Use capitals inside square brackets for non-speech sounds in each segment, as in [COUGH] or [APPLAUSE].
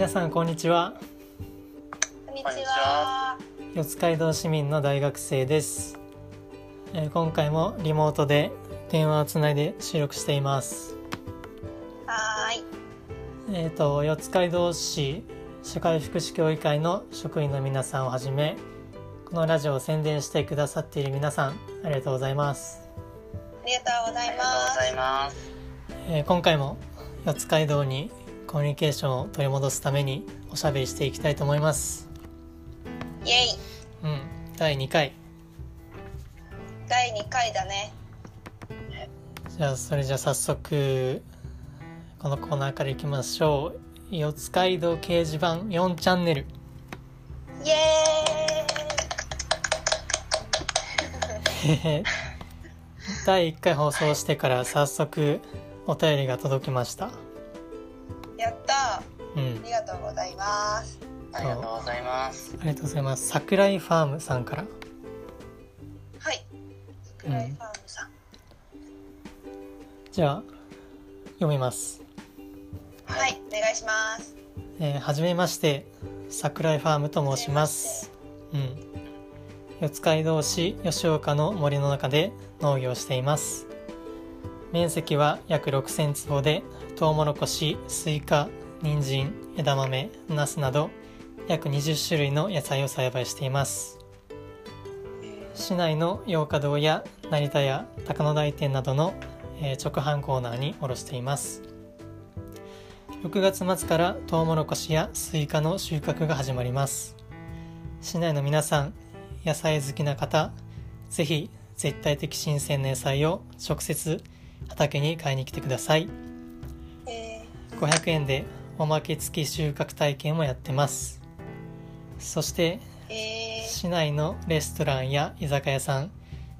皆さんこんにちはこんにちこんにちは。四街道市民の大学生です、えー今回もリモートで電話をつないで収録していますはーい。えっ、と四街道市社会福祉協議会の職員の皆さんをはじめこのラジオを宣伝してくださっている皆さんありがとうございます、ありがとうござあいますりがとうござい。ます。えー今回も四街道にコミュニケーションを取り戻すためにおしゃべりしていきたいと思います。イェイ。うん。第2回。第2回だね。じゃあそれじゃあ早速このコーナーからいきましょう。四街道掲示板4チャンネル。イエへへ第1回放送してから早速お便りが届きましたうんー。ありがとうございます。ありがとうございます。ありがとうございます桜井ファームさんからはい。桜井ファームさん。じゃあ読みますはい、お願いします。えーはじめまして桜井ファームと申しますうん四街道市吉岡の森の中で農業をしています面積は約6000坪でトウモロコシスイカ人参枝豆ナスなど約20種類の野菜を栽培しています。市内のヨーカドーやナリタヤ高野台店などの、えー直販コーナーに卸しています。6月末からトウモロコシやスイカの収穫が始まります。市内の皆さん野菜好きな方ぜひ絶対的新鮮な野菜を直接畑に買いに来てください。え500円でおまけ付き収穫体験もやってます。そしてー、え市内のレストランや居酒屋さん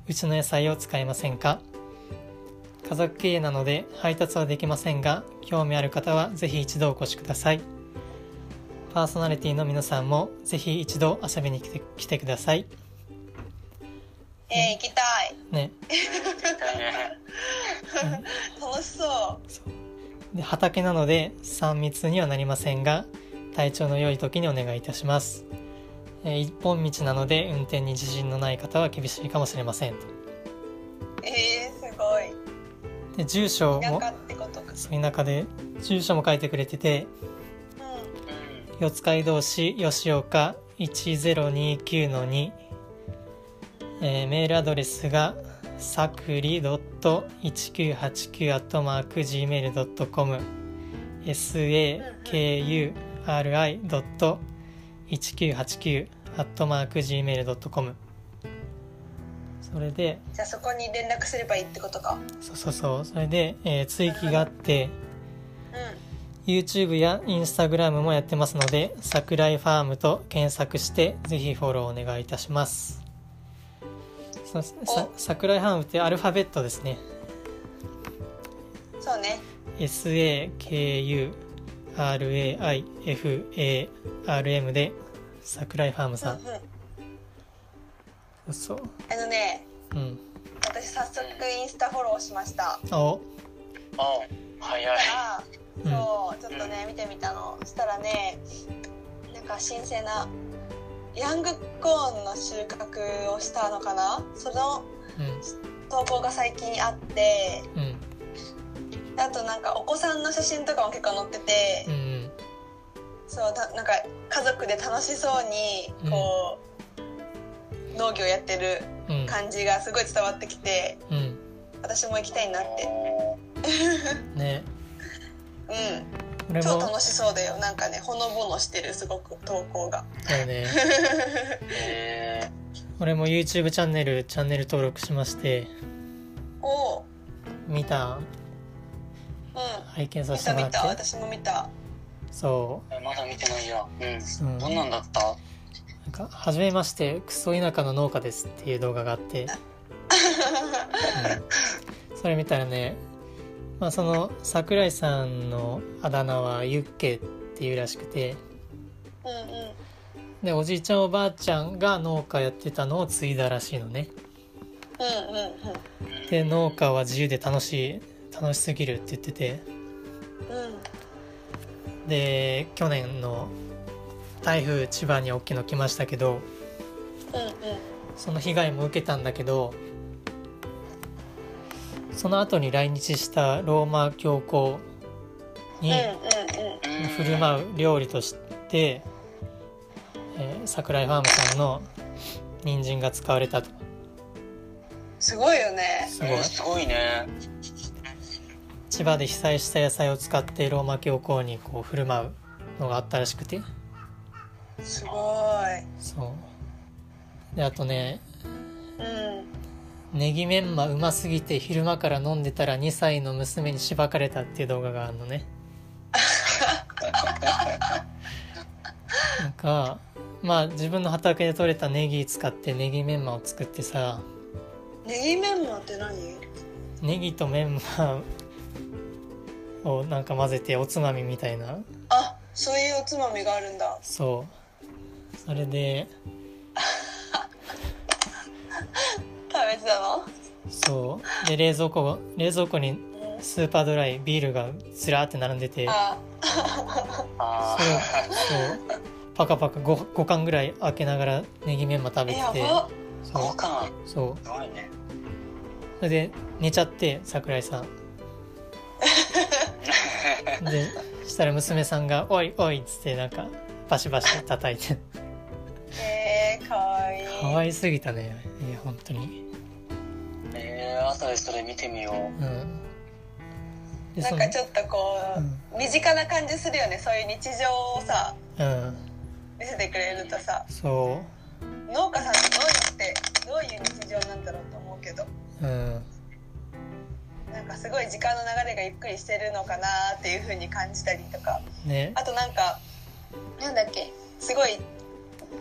うちの野菜を使いませんか？家族経営なので配達はできませんが興味ある方はぜひ一度お越しください。パーソナリティの皆さんもぜひ一度遊びに来て来てください。ー、えー、行きたい。ね。[LAUGHS] 楽しそう。で畑なので3密にはなりませんが体調の良い時にお願いいたします、えー一本道なので運転に自信のない方は厳しいかもしれません。えー、すごい。で住所も田舎で住所も書いてくれててう四街道市吉岡1029-2、えーメールアドレスがさくり .1989-gmail.com sakuri.1989-gmail.com それでん。じゃあそこに連絡すればいいってことか。そうそうそうそれで、えー追記があってうん。YouTube や Instagram もやってますので桜井ファームと検索してぜひフォローお願いいたしますそさお桜井ファームってアルファベットですねそうね。SAKURAIFARM で桜井ファームさんうんうん。そうあのね、うん私早速インスタフォローしました。おお早い。あうんそう、ちょっとね見てみたのそしたらねなんか新鮮なヤングコーンの収穫をしたのかな？その投稿が最近あってうんうんあとなんかお子さんの写真とかも結構載ってて、うんうんそうたなんか家族で楽しそうにこう、農業やってるうん感じがすごい伝わってきてうん。私も行きたいなって。ね。[LAUGHS] うん超楽しそうだよ。なんかねほのぼのしてるすごく投稿が。だよね。え [LAUGHS] 俺も YouTube チャンネルチャンネル登録しまして。お。お見た？うん。拝見さ見せてもらって。た見た。私も見た。そー、まだ見てないや。うん。う、うん、どんなんだった？なんか「はじめましてクソ田舎の農家です」っていう動画があって、[LAUGHS] うん。それ見たらね、まあ、その桜井さんのあだ名はユッケっていうらしくて。うんうん。でおじいちゃんおばあちゃんが農家やってたのを継いだらしいのね。うんうんうん。で農家は自由で楽しい楽しすぎるって言ってて。うん。で去年の台風千葉に大きいの来ましたけどうんうん。その被害も受けたんだけどその後に来日したローマ教皇に振る舞う料理として、えー桜井ファームさんの人参が使われたと。すごいよね。すごい。えーすごいね。千葉で被災した野菜を使ってローマ教皇にこう振る舞うのがあったらしくて。すごい。そう。であとねうんネギメンマうますぎて昼間から飲んでたら2歳の娘にしばかれたっていう動画があるのね。[LAUGHS] なんかまあ自分の畑で採れたネギ使ってネギメンマを作ってさ。ネギメンマって何？ネギとメンマをなんか混ぜておつまみみたいな。あそういうおつまみがあるんだ。そう。それで。食 [LAUGHS] べてたの？そう。で冷蔵庫冷蔵庫にうんスーパードライビールがずらーって並んでて。あ。あそれをそう。パカパカ 5, 5缶ぐらい開けながらネギメンマ食べえててそう。五感そう。すごいね。それで寝ちゃって桜井さん。[LAUGHS] でしたら娘さんが「おいおい」っつってなんかバシバシ叩いてえー、かわいい。可愛すぎたね。いや本当に。えー、後でそれ見てみよう。うん。でなんかちょっとこう、身近な感じするよね。そういう日常をさうん。見せてくれるとさ。そ農家さんってどうやってどういう日常なんだろうと思うけど。ううん。なんかすごい時間の流れがゆっくりしてるのかなっていう風に感じたりとか。ね。あとなんかなんだっけ。すごい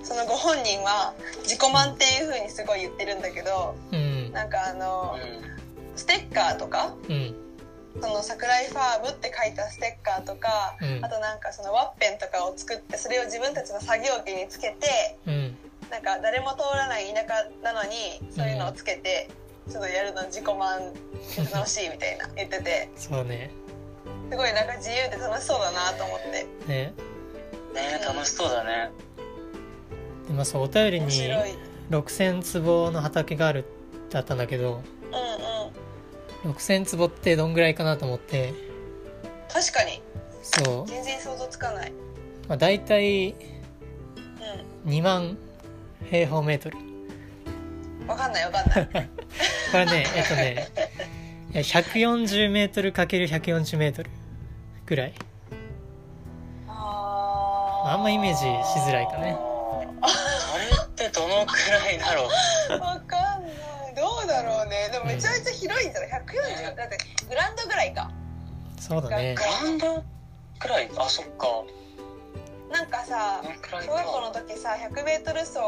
そのご本人は自己満っていう風にすごい言ってるんだけどうん。なんかあのうステッカーとかうん。その桜井ファームって書いたステッカーとか、うん。あとなんかそのワッペンとかを作ってそれを自分たちの作業着につけてうん。なんか誰も通らない田舎なのにそういうのをつけて、ちょっとやるの自己満楽しいみたいな言ってて。そうね。すごいなんか自由で楽しそうだなと思って。ね。んね楽しそうだねでまあそうお便りに面白い。6,000坪の畑があるだったんだけどうんうん。6,000坪ってどんぐらいかなと思って。確かに。そう、全然想像つかない。まあ、大体う2万平方メートル。んわかんないわかんない。[LAUGHS] これねえっとねいや140メートル ×140 メートルぐらい。あんまイメージしづらいかね。それってどのくらいだろう？わかんない。どうだろうね。でもめちゃめちゃ広いんじゃない140だってグラウンドぐらいか。そうだね。グラウンドくらい？あそっか。なんかさ小学校のか時さ 100m 走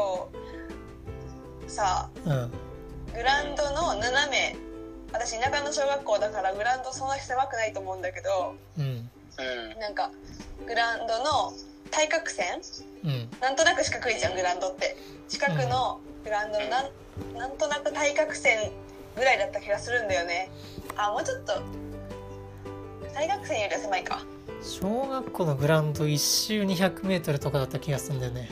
さうん。グラウンドの斜め私田舎の小学校だからグラウンドそんな狭くないと思うんだけどうん。うん。なんかグラウンドの対角線？うん。なんとなく四角いじゃんグラウンドって。四角のグラウンドのなんなんとなく対角線ぐらいだった気がするんだよね。あもうちょっと。対角線よりは狭いか。小学校のグラウンド1周200メートルとかだった気がするんだよね。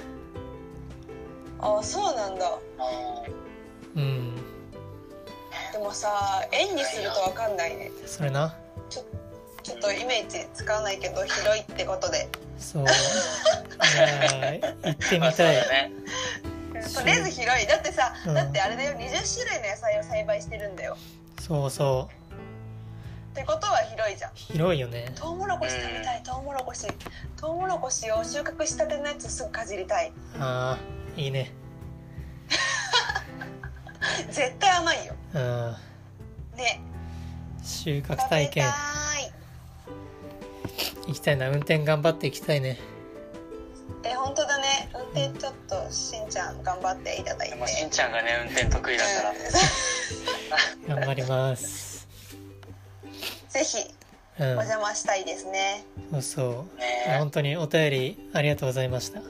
あそうなんだ。あうん。でもさ円にすると分かんないね。それな。ちょっとイメージ使わないけど広いってことでそう。行ってみたい。ね。とりあえず広い。だってさ、うん。だってあれだよ。20種類の野菜を栽培してるんだよ。そうそう。ってことは広いじゃん。広いよね。トウモロコシ食べたい。トウモロコシ。トウモロコシを収穫したてのやつすぐかじりたい。あーいいね。絶対甘いよ。うん。ね。収穫食べ体験たい行きたいな。運転頑張って行きたいね。え本当だね。運転ちょっとしんちゃん頑張っていただいて。でもしんちゃんがね運転得意だから。[LAUGHS] 頑張ります。ぜひうん。お邪魔したいですね、そうそう。ね。本当にお便りありがとうございました。あ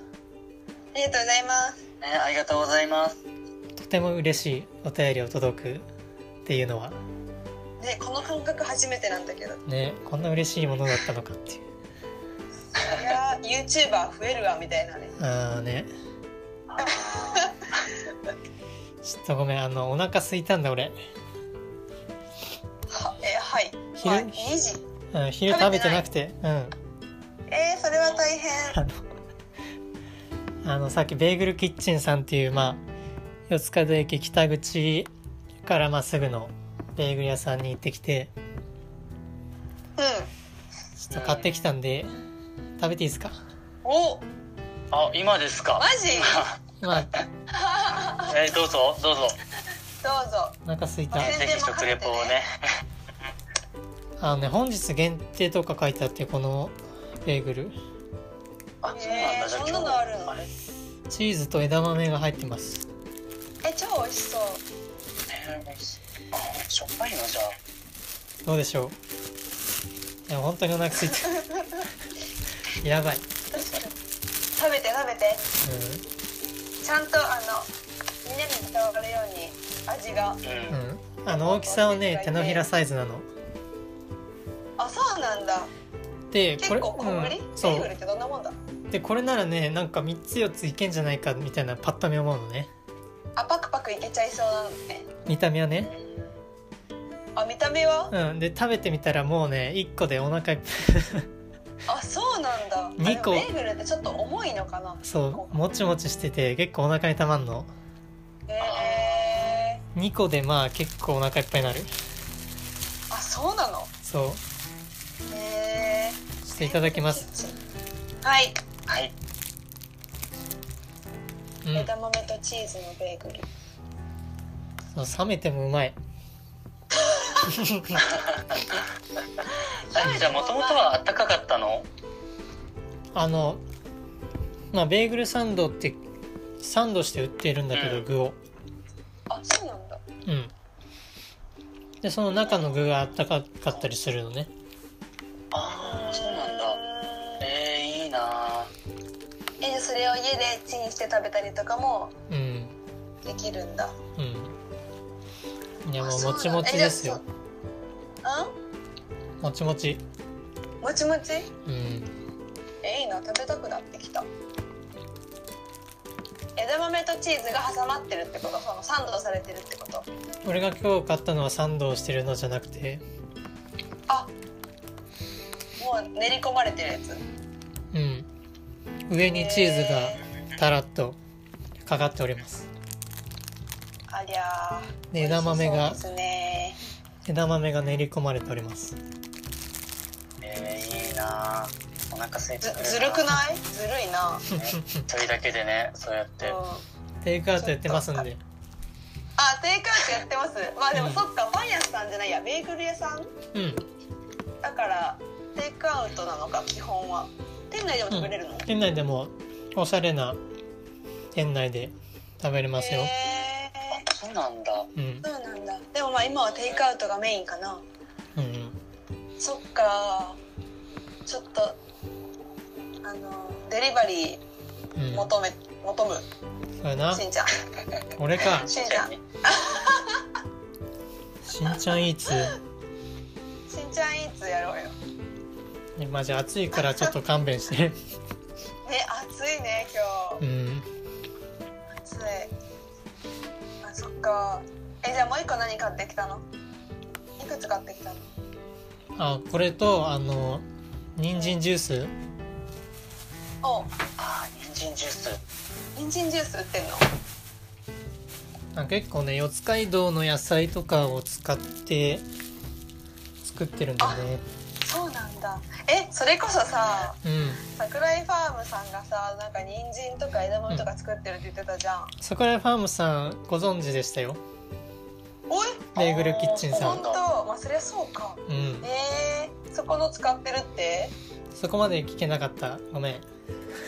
りがとうございます。ねありがとうございます。とても嬉しいお便りを届くっていうのはねこの感覚初めてなんだけど。ねこんな嬉しいものだったのかっていう。YouTuber 増えるわみたいなね。ああね。あ [LAUGHS] ちょっとごめんあのお腹空いたんだ俺、はえはい。昼？はい2時。うん、昼食べてなくて。うん。えー、それは大変。あのあのさっきベーグルキッチンさんっていうまあ四街道駅北口からまっすぐのベーグル屋さんに行ってきてうんちょっと買ってきたんで食べていいですか？おあ今ですか？マジ？[LAUGHS] まあ。えーどうぞどうぞ。どうぞ。お腹空いた。全然ぜひ食レポをね。あのね本日限定とか書いてあってこのベーグル。あそうなんえーだじゃあそんなのあるの？チーズと枝豆が入ってます。え超美味しそう。えー美味しい。あしょっぱいのじゃあどうでしょう？いや本当にお腹空いて [LAUGHS] やばい、食べて食べて。うちゃんとあのみんなに伝わるように味が。うん。あの大きさはね手のひらサイズなの。あそうなんだ。でこれうん、ベそう。ーグルってどんなもんだ？でこれならねなんか3つ4ついけんじゃないかみたいなパッと見思うのね。あパクパクいけちゃいそうなのね。見た目はねあ見た目は？うんで食べてみたらもうね1個でお腹いっぱい。[LAUGHS] あそうなんだ。あ二個。でもベーグルってちょっと重いのかな。そうもちもちしてて結構お腹にたまんの。へえ2個でまあ結構お腹いっぱいになる。あそうなの？そう。へえちょっといただきます。はい。はい。うん。枝豆とチーズのベーグル。そう冷めてもうまい [LAUGHS] あじゃあもともとはあったかかったの？あのまあベーグルサンドってサンドして売ってるんだけど、うん。具を。あそうなんだ。うん。でその中の具があったかかったりするのね。ああそうなんだ。えー、いいな。えじゃあそれを家でチンして食べたりとかもうん。できるんだ。うんいやもううもちもちですよ。うん？もちもち。もちもち？うん。えいいな食べたくなってきた。枝豆とチーズが挟まってるってこと？そのサンドされてるってこと？俺が今日買ったのはサンドをしてるのじゃなくて。あもう練り込まれてるやつ。うん。上にチーズがたらっとかかっておりますありゃ枝豆が。ね。枝豆が練り込まれております。えー、いいなお腹空いてずくるずるくない？ずるいな、ねそれだけでねそうやっうん、てあテイクアウトやってますんで。テイクアウトやってます。まあでもうん。そっかパン屋さんじゃないや。ベーグル屋さん？うん。だからテイクアウトなのか基本は。店内でも食べれるの、店内でもおしゃれな店内で食べれますよ。へあそうなんだ。うん。ーそうなんだ。でもまあ今はテイクアウトがメインかな。うんうん。そっか。ちょっとあのデリバリうん。ー求め、求む。そうやな。しんちゃん。俺か。しんちゃん。[LAUGHS] しんちゃんイーツしんちゃんイーツやろうよ。ねまあじゃあ暑いからちょっと勘弁してかえじゃあもう一個何買ってきたの？いくつ買ってきたの？あこれとあの人参ジュース。おあー人参ジュース。人参ジュース売ってんの？あ結構ね四街道の野菜とかを使って作ってるんだね。そうなんだえそれこそさうん。桜井ファームさんがさなんか人参とか枝豆とか作ってるって言ってたじゃん、桜井ファームさんご存知でしたよ。おいベーグルキッチンさん。本当？まあそりゃそうか。うん。えー、そこの使ってるって？そこまで聞けなかった。ごめん。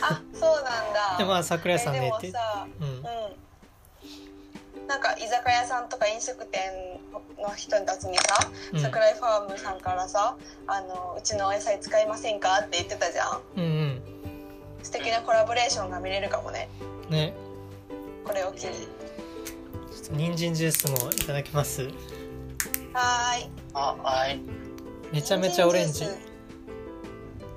あそうなんだ。でまあ桜井さんねってもさうん。うんなんか居酒屋さんとか飲食店の人たちにさ、うん。桜井ファームさんからさあの「うちのお野菜使いませんか?」って言ってたじゃん。うんうん。素敵なコラボレーションが見れるかもね。ね。これを機に。ちょっと人参ジュースもいただきます。はーい。あはい。めちゃめちゃオレンジ。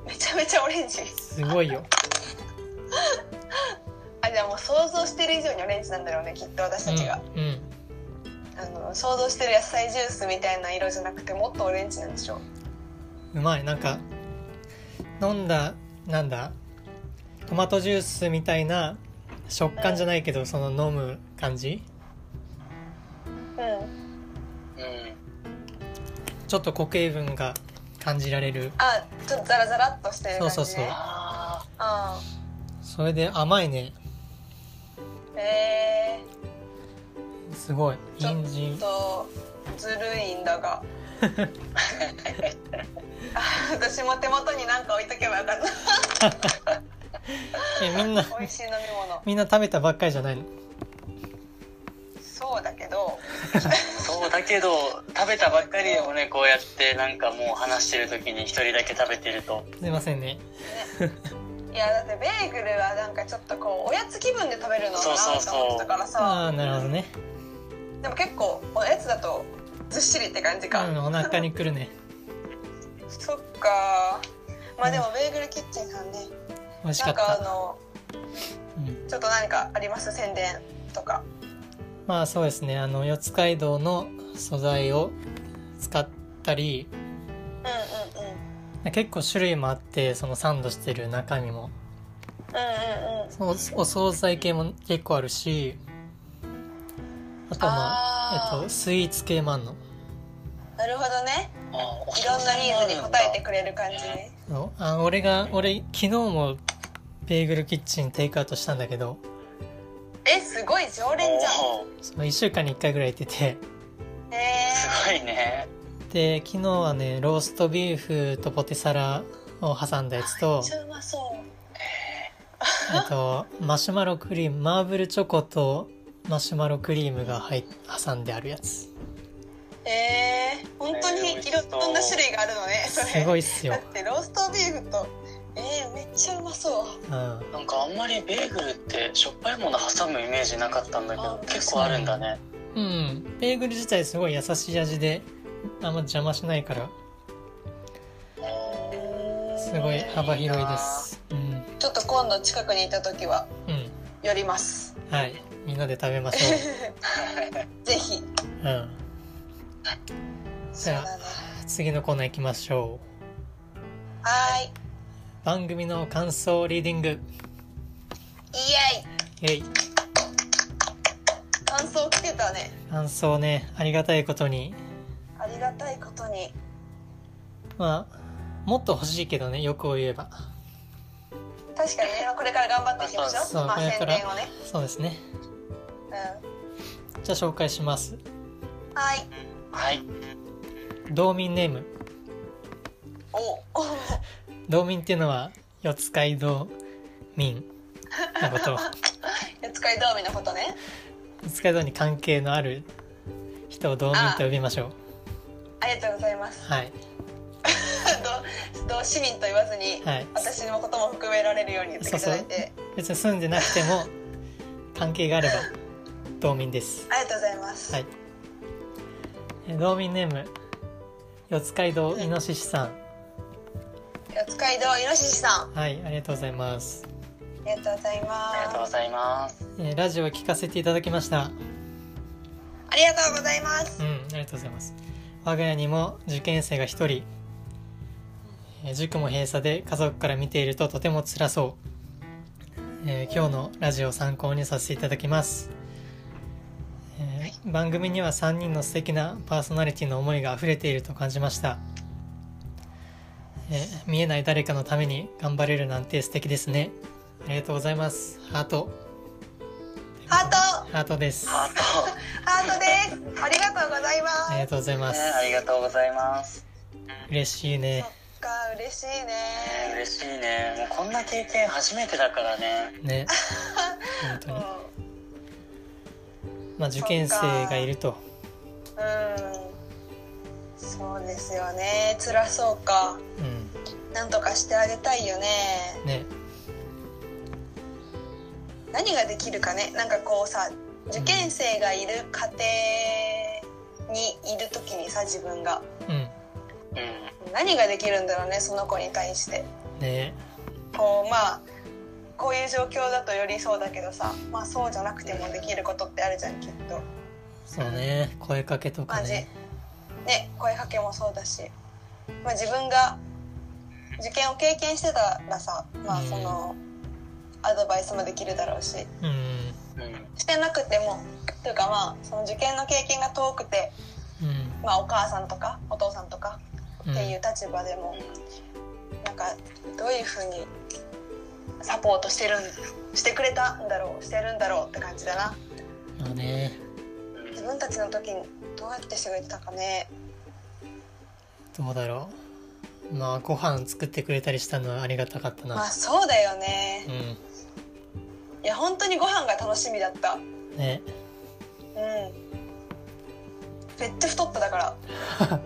めちゃめちゃオレンジ。すごいよ [LAUGHS] あじゃあもう想像してる以上にオレンジなんだろうねきっと私たちが、うん、うん。あの想像してる野菜ジュースみたいな色じゃなくてもっとオレンジなんでしょう。まい。なんか飲んだなんだトマトジュースみたいな食感じゃないけどその飲む感じ？うん。うん。ちょっと固形分が感じられる。あちょっとザラザラっとしてる感じ、ね、そうそうそう。ああそれで甘いねえすごい。ちょっ人参。とずるいんだが。あ [LAUGHS] 私も手元に何か置いとけばよかった。[LAUGHS] えみんな [LAUGHS] 美味しい飲み物。みんな食べたばっかりじゃないの？そうだけど。ーそうだけど食べたばっかりでもねこうやってなんかもう話してる時に一人だけ食べてると。すいませんねいやだってベーグルはなんかちょっとこうおやつ気分で食べるのかなと思ってたからあさ。あなるほどね。でも結構おやつだとずっしりって感じか、うんお腹にくるね。[LAUGHS] そっか。まあでもベーグルキッチンさんね。なん美味しかった。かあのうん、ちょっと何かあります宣伝とか。まあそうですね。あの四街道の素材を使ったり結構種類もあってそのサンドしてる中身も。うんうんうん。そのお惣菜系も結構あるしあとはまああー。えっとスイーツ系もあんの。なるほどね。いろんなニーズに応えてくれる感じあ俺が俺昨日もベーグルキッチンテイクアウトしたんだけど。えすごい常連じゃん。おー。その1週間に1回ぐらい行ってて。へすごいねで昨日はねローストビーフとポテサラを挟んだやつえとめっちゃうまそう。[LAUGHS] あとマシュマロクリームマーブルチョコとマシュマロクリームが入っ挟んであるやつ。えー、本当にいろんな種類があるのねそれ。すごいっすよ。だってローストビーフとえー、めっちゃうまそう。うん。なんかあんまりベーグルってしょっぱいもの挟むイメージなかったんだけどあ結構あるんだね。うん。ベーグル自体すごい優しい味であんま邪魔しないから。すごい幅広いです。うん。ちょっと今度近くにいた時はうん。寄ります。はい。みんなで食べましょ [LAUGHS] ぜひ。ううんそうだね次のコーナー行きましょう。はーい。番組の感想リーディング。イエイ。イェイ。感想来てたね。感想ねありがたいことにありがたいことに。まあもっと欲しいけどね欲を言えば。確かにねこれから頑張っていきましょそううまあ宣伝をね。そうですね。うん。じゃあ紹介します。はい。はい。道民ネーム。お。道民っていうのは四街道民。のこと。[LAUGHS] 四街道民のことね。四街道に関係のある人を道民と呼びましょうありがとうございます。はい。[LAUGHS] どど市民と言わずに、はい。私のことも含められるように言ってい。ただいて別に住んでなくても [LAUGHS] 関係があれば道民です。ありがとうございます、はい。えー道民ネーム四街道イノシシさん。四街道イノシシさん。はいありがとうございます、ありがとうございます。ありがとうございます。えーラジオを聞かせていただきましたありがとうございます。うんありがとうございます。我が家にも受験生が一人えー塾も閉鎖で家族から見ているととても辛そう、えー今日のラジオを参考にさせていただきます、えー番組には3人の素敵なパーソナリティの思いが溢れていると感じました、えー見えない誰かのために頑張れるなんて素敵ですね。ありがとうございます。ハートハート。ハートです。ハート。ハートです。ありがとうございます。ありがとうございます。ねありがとうございます。嬉しいね。か嬉しいね。ね嬉しいね。もうこんな経験初めてだからね。ね。本当うんに。まあ受験生がいると。うん。そうですよね。辛そうか。うん。なんとかしてあげたいよね。ね何ができるかね。なんかこうさ受験生がいる家庭にいる時にさ自分が。うん。うん何ができるんだろうねその子に対して。ね。こうまあこういう状況だとよりそうだけどさまあそうじゃなくてもできることってあるじゃんきっと。そうね。声かけとかね。ね声かけもそうだし、まあ、自分が受験を経験してたらさまあうん。そのアドバイスもできるだろうし。うん。うんしてなくてもというかまあその受験の経験が遠くて、うん。まあ、お母さんとかお父さんとかうんっていう立場でも、なんかどういうふうにサポートしてるんしてくれたんだろうしてるんだろうって感じだな。まあね。自分たちの時にどうやってしてくれてたかね。どうだろう。まあご飯作ってくれたりしたのはありがたかったな。まあそうだよね。ういや本当にご飯が楽しみだった。んね。うん。めっちゃ太っただから。[LAUGHS]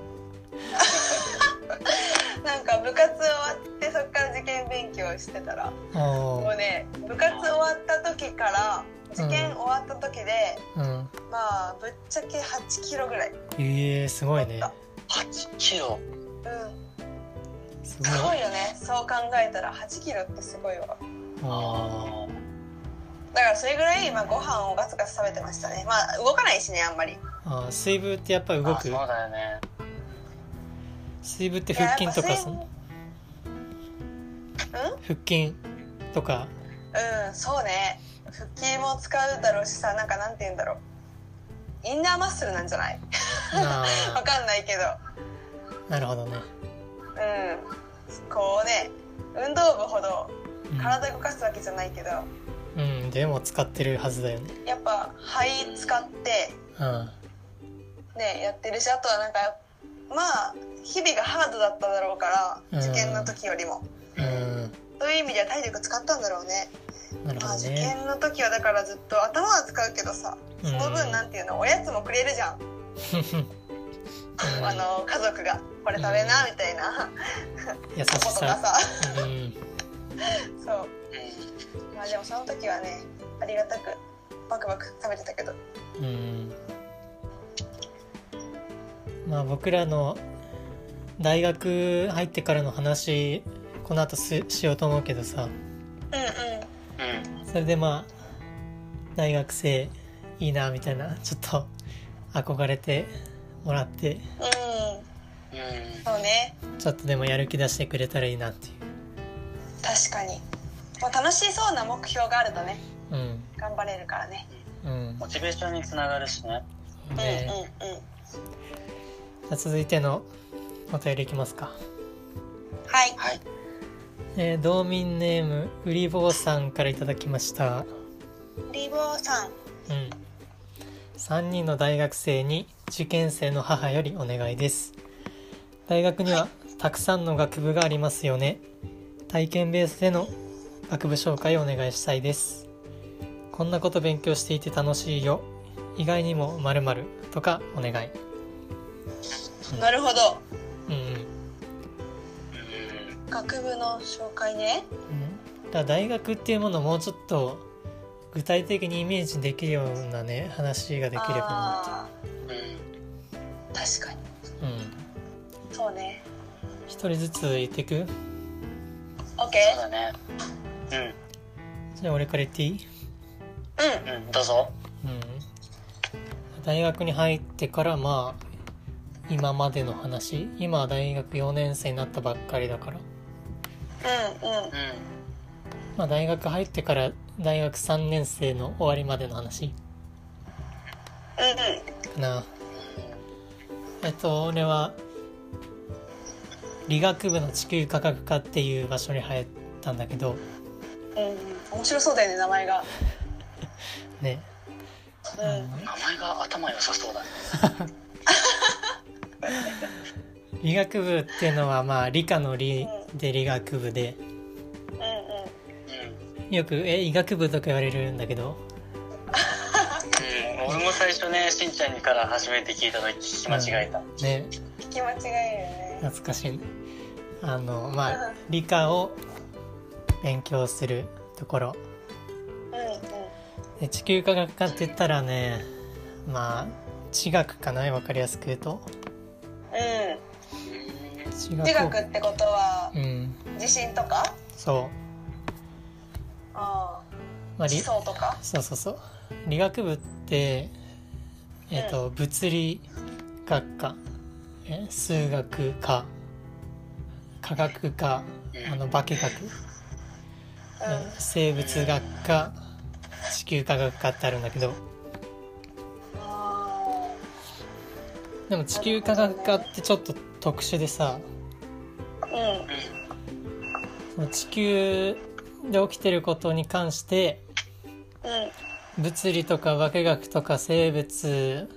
なんか部活終わってそっから受験勉強してたら。おもうね部活終わった時から受験終わった時で、うん。まあぶっちゃけ8キロぐらい。ええすごいね。8キロ？うん。すすごごいいよね。そう考えたら8キロってすごいわ。あだからそれぐらい、まあ、ご飯をガツガツ食べてましたね。まあ動かないしねあんまり。ーあー水分ってやっぱ動く？あそうだよね。水分って腹筋とかそいややっぱ水分。腹筋とか？うんそうね。腹筋も使うだろうしさなんかなんて言うんだろう。インナーマッスルなんじゃない？あ [LAUGHS] わかんないけど。あなるほどね、うん。こうね運動部ほどうん体動かすわけじゃないけど。うん、でも使ってるはずだよね。やっぱ肺使ってうん。ねやってるしあとはなんかまあ日々がハードだっただろうからうん。受験の時よりも。うん。そういう意味では体力使ったんだろうね。なるほまあ受どね験の時はだからずっと頭は使うけどさそのうん分なんていうのおやつもくれるじゃん。うん。あの家族がこれ食べなみたいな。優しことがさ。さうん。そううまあでもその時はねありがたくバクバク食べてたけど。うん。まあ僕らの大学入ってからの話この後すしようと思うけどさ。うんうん。んうんそれでまあ大学生いいなみたいなちょっと憧れてもらって。うん。うん。そうね。ちょっとでもやる気出してくれたらいいなってい確かに、まあ、楽しそうな目標があるとねううん。頑張れるからね。うん。モチベーションにつながるしね。ねうんうんうん。じゃあ続いてのお便りいきますか。はい。はい。えー、道民ネームうりぼうさんからいただきました。リボーさん。うん。3人の大学生に受験生の母よりお願いです。大学にはたくさんの学部がありますよね。体験ベースでの学部紹介をお願いしたいです。こんなこと勉強していて楽しいよ。意外にも〇〇とかお願い。なるほど。うん学部の紹介ね。うん。だ大学っていうものをもうちょっと具体的にイメージできるようなね話ができればなあうん。ー確かに。ってうん。そうね。一人ずつ言っていく OK そうだねじゃあ俺から言っていい？うん。うんうんどうぞ。うん。大学に入ってからまあ今までの話？今は大学4年生になったばっかりだから。うんうん。うんまあ大学入ってから大学3年生の終わりまでの話？うんかなえっと俺は理学部の地球科学科っていう場所に入ったんだけどうん。うん面白そうだよね名前が。ね。うん。名前が頭良さそうだね。[LAUGHS] 理学部っていうのはまあ理科の理で理学部で。うんうん。うんよく「え医学部」とか言われるんだけど。うん。俺も最初ねしんちゃんにから初めて聞いた時聞き間違えた。ね。聞き間違えるよね。懐かしい。ねあのまあうん。理科を勉強するところ。うんうん。で地球科学科って言ったらねまあ地学かな分かりやすく言うと。うん。地地学ってことはうん。地震とか？そう。あまあ、理地層とか？そうそうそう。理学部ってえっ、と、物理学科。え数学科。科学科。あの化学、生物学科地球科学科ってあるんだけど。でも地球科学科ってちょっと特殊でさ地球で起きてることに関して物理とか化学とか生物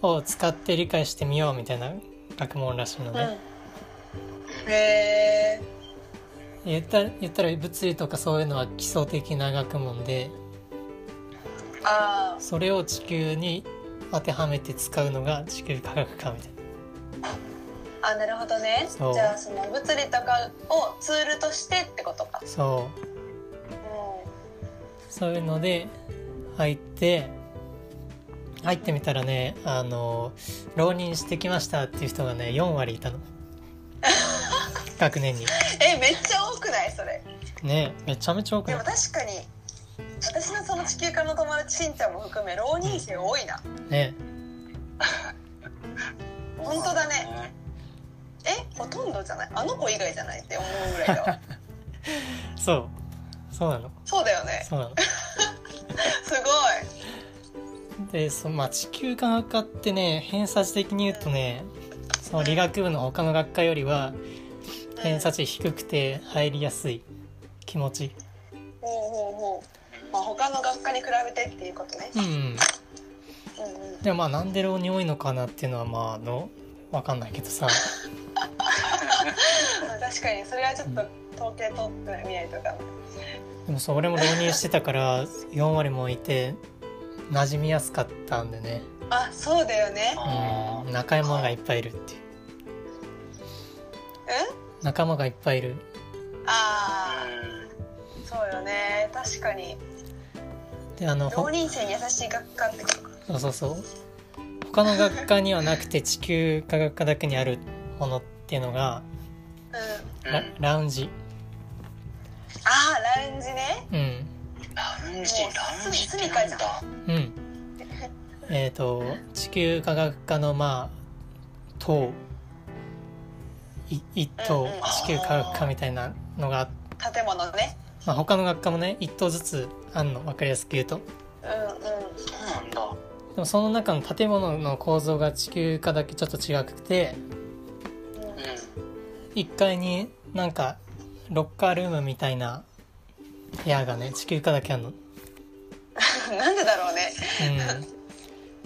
を使って理解してみようみたいな学問らしいのね、うん。へえ言った言ったら物理とかそういうのは基礎的な学問であそれを地球に当てはめて使うのが地球科学科みたいな。ーあなるほどね。じゃあその物理とかをツールとしてってことか。そう。うそういうので入って入ってみたらねあの浪人してきましたっていう人がね4割いたの [LAUGHS] 学年に。んえめっちゃ多くないそれ。ねめちゃめちゃ多くでもない確かに私のその地球科の友達しんちゃんも含め浪人生多いな。ね。[LAUGHS] 本当だね。えほとんどじゃない？あの子以外じゃないって思うぐらいだわ。[LAUGHS] そう。そうなの。そうだよね。そうなの。[LAUGHS] すごでそ、まあ、地球科学科ってね偏差値的に言うとねその理学部の他の学科よりは偏差値低くて入りやすい気持ち。いほうほうほう。まあ他の学科に比べてっていうことね。うんうん。でもまあなんで浪人多いのかなっていうのはまああのわかんないけどさ。[LAUGHS] まあ確かにそれはちょっと統計取ってみないとかでもそう俺も浪人してたから4割もいて馴染みやすかったんでね。あそうだよね。あうん。仲間がいっぱいいるっていう。うん仲間がいっぱいいる。ああー。そうよね。確かに。であのほ浪人生に優しい学科ってことか。そうそうそう。他の学科にはなくて地球科学科だけにあるものっていうのがうん。ララウンジ。ああラウンジね。うん。ラウンジもうラウンジってなんだ？うん。えっ、と地球科学科のまあ棟い一棟うんうん。地球科学科みたいなのが建物ね。まあ、他の学科もね一棟ずつあんの。分かりやすく言うと。うんうん。そうなんだでもその中の建物の構造が地球科だけちょっと違くてう1階になんかロッカールームみたいな部屋がね地球科だけあんの、う [LAUGHS] んなんでだろうね。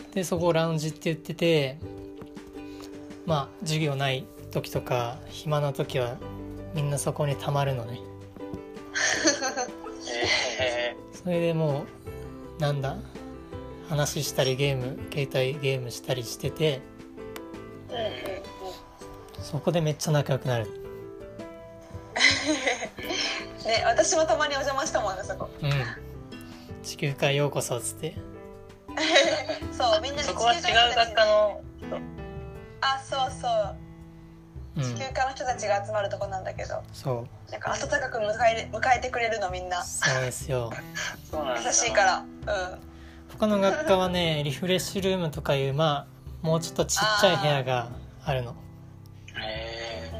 うん、でそこをラウンジって言っててまあ授業ない時とか暇な時はみんなそこにたまるのね。[LAUGHS] それでもうなんだ話したりゲーム携帯ゲームしたりしててそこでめっちゃ仲良くなる。[LAUGHS] ね私もたまにお邪魔したもんねそこ。うん。地球界ようこそっつって。[LAUGHS] そうみんなでーそこは違う学科のあそうそう。うん地球科の人たちが集まるとこなんだけど。そう。なんか温かく迎え迎えてくれるのみんな。そうですよ。そうなんだ。優しいから。うん。他の学科はね [LAUGHS] リフレッシュルームとかいうまあもうちょっとちっちゃい部屋があるの。へ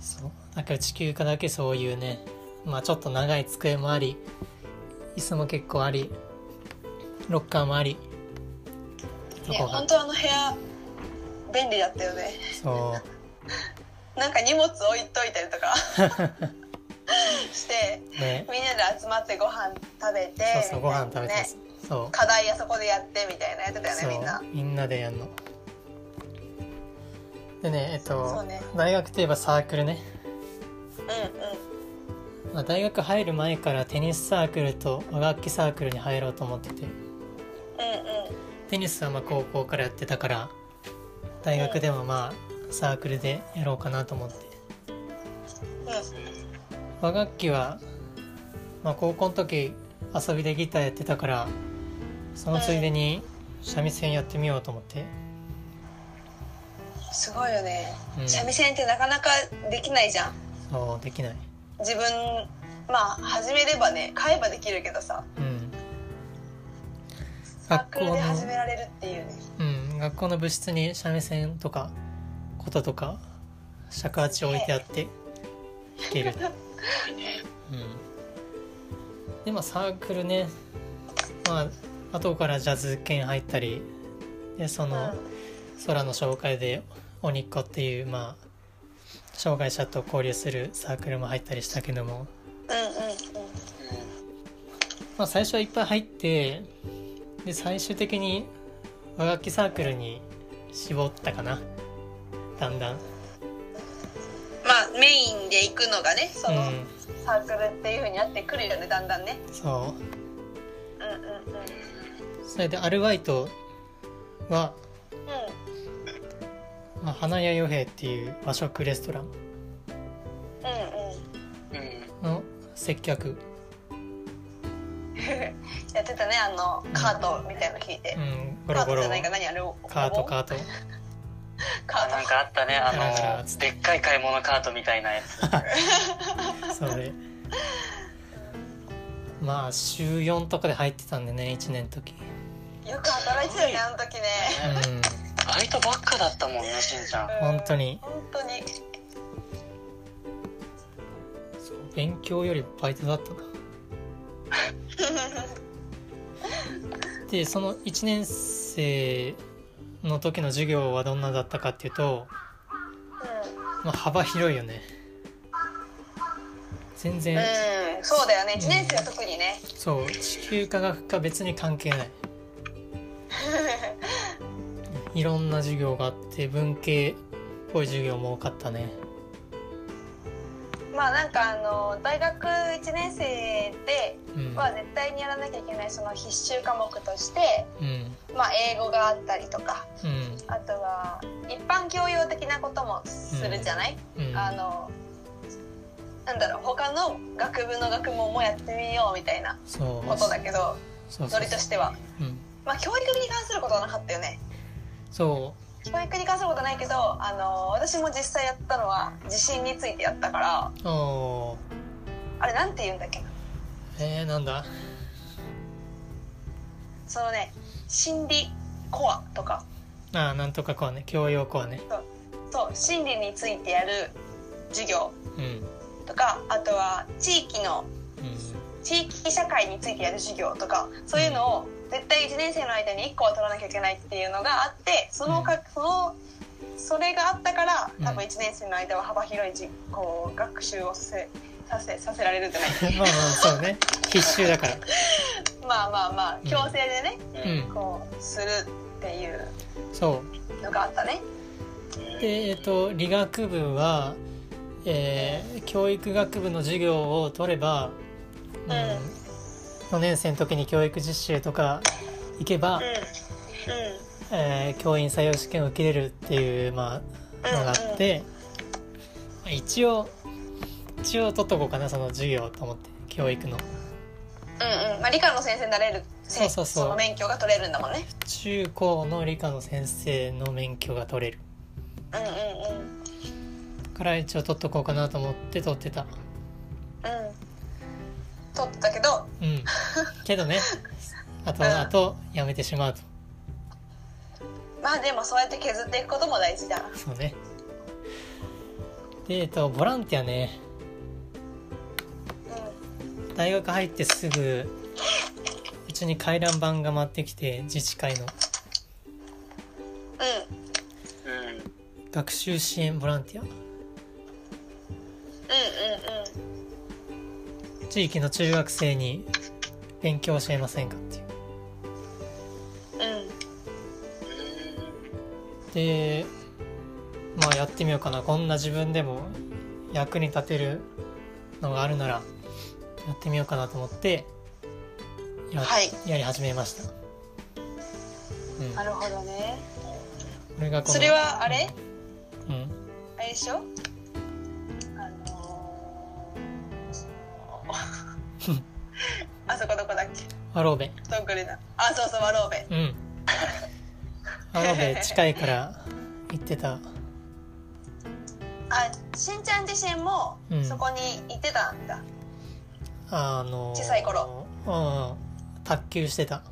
そう。だから地球科だけそういうねまあちょっと長い机もあり椅子も結構ありロッカーもありとね本当あの部屋便利だったよね。そうなんか荷物置いといたりとか。[LAUGHS] してね。みんなで集まってご飯食べてそうそうご飯食べてね。そう。課題あそこでやってみたいなやってたよねみんな。みんなでやんの。でねえっとそうね。大学といえばサークルね、うんうん。まあ、大学入る前からテニスサークルと和楽器サークルに入ろうと思ってて。うんうん。テニスはまあ高校からやってたから大学でもまあサークルでやろうかなと思って。和楽器は、まあ、高校の時遊びでギターやってたからそのついでに三味線やってみようと思って。すごいよね、うん。三味線ってなかなかできないじゃん。そうできない。自分まあ始めればね買えばできるけどさ。うん。サークル学校ので始められるっていうね。うん。学校の部室に三味線とか琴とか尺八置いてあって弾ける。[LAUGHS] うん。でまあサークルね。まあ後からジャズ犬入ったりでその空の紹介で鬼っ子っていうまあ障害者と交流するサークルも入ったりしたけども。まあ最初はいっぱい入ってで最終的に和楽器サークルに絞ったかなだんだんまあメインで行くのがねその、うん。サークルっていう風になってくるよねだんだんね。そう。うんうんうん。それでアルバイトは、うまあ、花屋与兵っていう和食レストランんうんうん。うんの接客。[LAUGHS] やってたねあのカートみたいなの聞いて。う、ん。ゴロゴロ。カートじゃないか何あれを？カートカートカートあなんかあったね。あのでっかい買い物カートみたいなやつ。[LAUGHS] それまあ週4とかで入ってたんでね1年の時。よく働いてたよねあの時ね。うん。バイトばっかだったもんねしんちゃん。本当に。本当に。そう勉強よりバイトだったな。[LAUGHS] でその1年生の時の授業はどんなだったかっていうと、まあ、幅広いよね。全然、うん、うん、そうだよね。1年生は特にね。そう。地球科学科別に関係ない。[LAUGHS] いろんな授業があって文系っぽい授業も多かったねまあなんかあの大学1年生でうん。は絶対にやらなきゃいけないその必修科目として、うん。まあ、英語があったりとかうん。あとは一般教養的なこともするじゃない、うん。あのなんだろう他の学部の学問もやってみようみたいなことだけどノリとしては。うん。まあ教育に関することはなかったよね。そ教育に関することはないけどあの私も実際やったのは地震についてやったからあれなんて言うんだっけな？えー、なんだ？そのね心理コアとか。ああなんとかこうね。教養こうね。そう心理についてやる授業うん。とかあとは地域のうん。地域社会についてやる授業とかそういうのを絶対1年生の間に1個は取らなきゃいけないっていうのがあってそのか、そのそれがあったから多分1年生の間は幅広いじこう学習をさせさせさせられるじゃない？[LAUGHS] まあまあそうね。必修だから。[LAUGHS] まあまあまあうん。強制でね、うん。こうするっていうそのがあったね。う。でえっ、と理学部はえー教育学部の授業を取れば、うんうん4年生の時に教育実習とか行けば、うんえー教員採用試験を受けれるっていう、まあ、のがあって、まあ一応一応取っとこうかなその授業と思って教育の。うんうん。まあ理科の先生になれるそうそうそう。の免許が取れるんだもんね。中高の理科の先生の免許が取れる。うんうんうん。から一応取っとこうかなと思って取ってた。うん取ったけど。うん。けどね。[LAUGHS] あとうん。あとやめてしまうと。まあでもそうやって削っていくことも大事だ。な。そうね。でえっとボランティアね。う大学入ってすぐうちに回覧板が回ってきて自治会の。んうん。うん学習支援ボランティア？うんうん地域の中学生に勉強教えませんかっていう。うん。うんでまあやってみようかな。こんな自分でも役に立てるのがあるならやってみようかなと思ってや,、はい。やり始めました、うん、なるほどね。それはあれ？うん。あれでしょ？[LAUGHS] あそこどこだっけ？アローベどんぐりだ。あそうそうワローベうん。アローベ近いから行ってた。[LAUGHS] あしんちゃん自身もうん。そこに行ってたんだ、あの小さい頃。うん。卓球してた。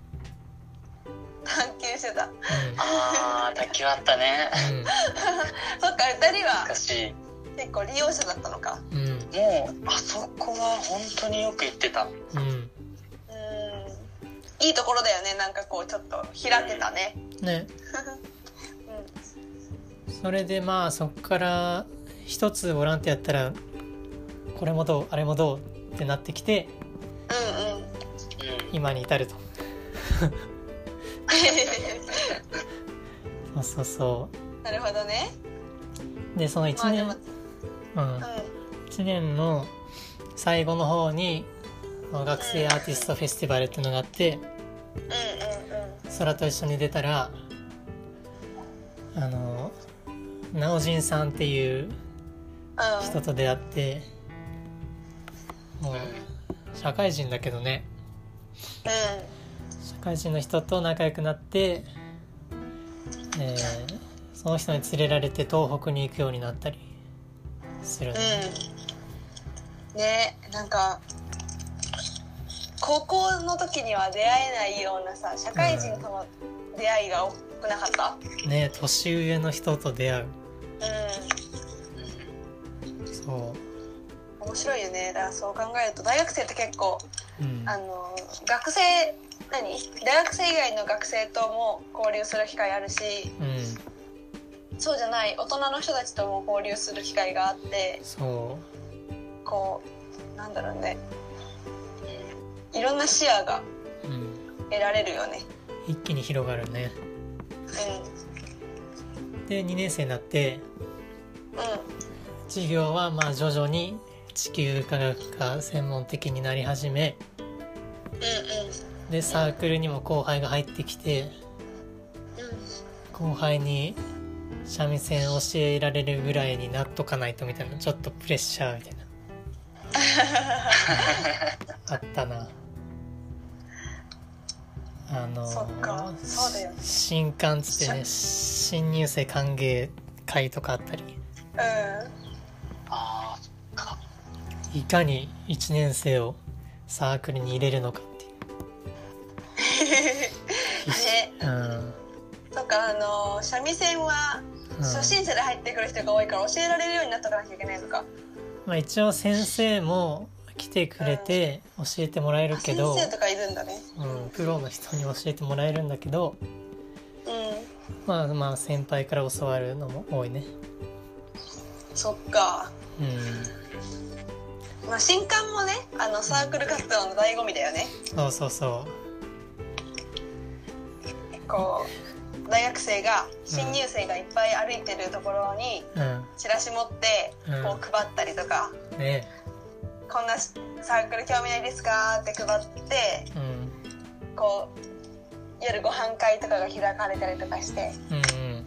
探求してた。うああ卓球あったね。んうん。[LAUGHS] そっか2人は？昔結構利用者だったのか。うん。もうあそこは本当によく行ってた。うん。うん。いいところだよね。なんかこうちょっと開けたね。ね。うそれでまあそっから一つボランティアやったらこれもどうあれもどうってなってきてんうんうん。うん今に至ると。[LAUGHS] そうそうそなるほどね。うでその1年、うん。うん1年の最後の方に学生アーティストフェスティバルっていうのがあって空と一緒に出たらあのなおじんさんっていううん。人と出会ってもう社会人だけどね。社会人の人と仲良くなって、えーその人に連れられて東北に行くようになったりする。ね、うん。ねなんか高校の時には出会えないようなさ社会人との出会いが多くなかった？ね年上の人と出会う。うそん面白いよね。だからそう考えると大学生って結構う、うん、あの学生何？大学生以外の学生とも交流する機会あるしうんそうじゃない大人の人たちとも交流する機会があってそこうなんだろうね。いろんな視野がう、うん、得られるよね。一気に広がるね。うで2年生になってんうん。授業はまあ徐々に地球科学が専門的になり始めうんでサークルにも後輩が入ってきてうんうん。後輩に三味線教えられるぐらいになっとかないとみたいなちょっとプレッシャーみたいな。[LAUGHS] あったな。あのそっか。そうだよね。新刊つってね新入生歓迎会とかあったり。うん。あーそっか。いかに1年生をサークルに入れるのかっていう。[LAUGHS] ね。うん。とかあの三味線はうん初心者で入ってくる人が多いから教えられるようになっとかなきゃいけないのか。まあ、一応先生も来てくれて教えてもらえるけ先ど、生とかいるんだね。うん、プロの人に教えてもらえるんだけどうん。まあまあ先輩から教わるのも多いね。そっか。うん。まあ新刊もねあのサークル活動の醍醐味だよね。そうそうそこう大学生が新入生がいっぱい歩いてるところにううん。チラシ持ってうん。こう配ったりとかね「こんなサークル興味ないですか?」って配ってうん。こう夜ご飯会とかが開かれたりとかしてうんうん。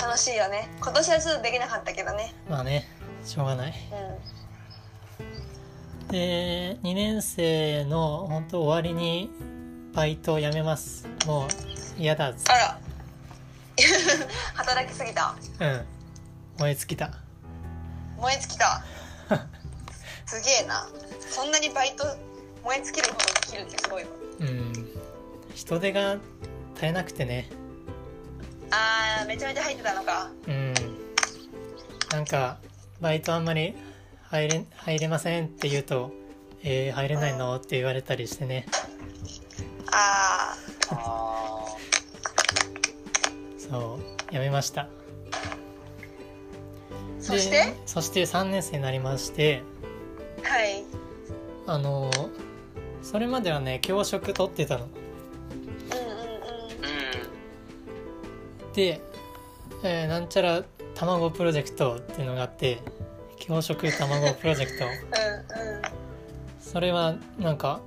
楽しいよね。今年はちょっとできなかったけどね。まあね。しょうがない。うん。で2年生の本当終わりにバイトを辞めます。もう嫌だあら。[LAUGHS] 働きすぎた。てうん。燃え尽きた。燃え尽きた。[LAUGHS] すげえな。そんなにバイト燃え尽きるほどできるってすごいわ。うん。人手が絶えなくてね。あーめちゃめちゃ入ってたのか。うん。なんかバイトあんまり入れ入れませんって言うと「えー、入れないの?」って言われたりしてね。ああ [LAUGHS] そうやめました。ーそして？でそして3年生になりましてはい。あのそれまではね教職取ってたの。うんうんーうん。で、えーなんちゃら卵プロジェクトっていうのがあって教職卵プロジェクト。うん。それはなんか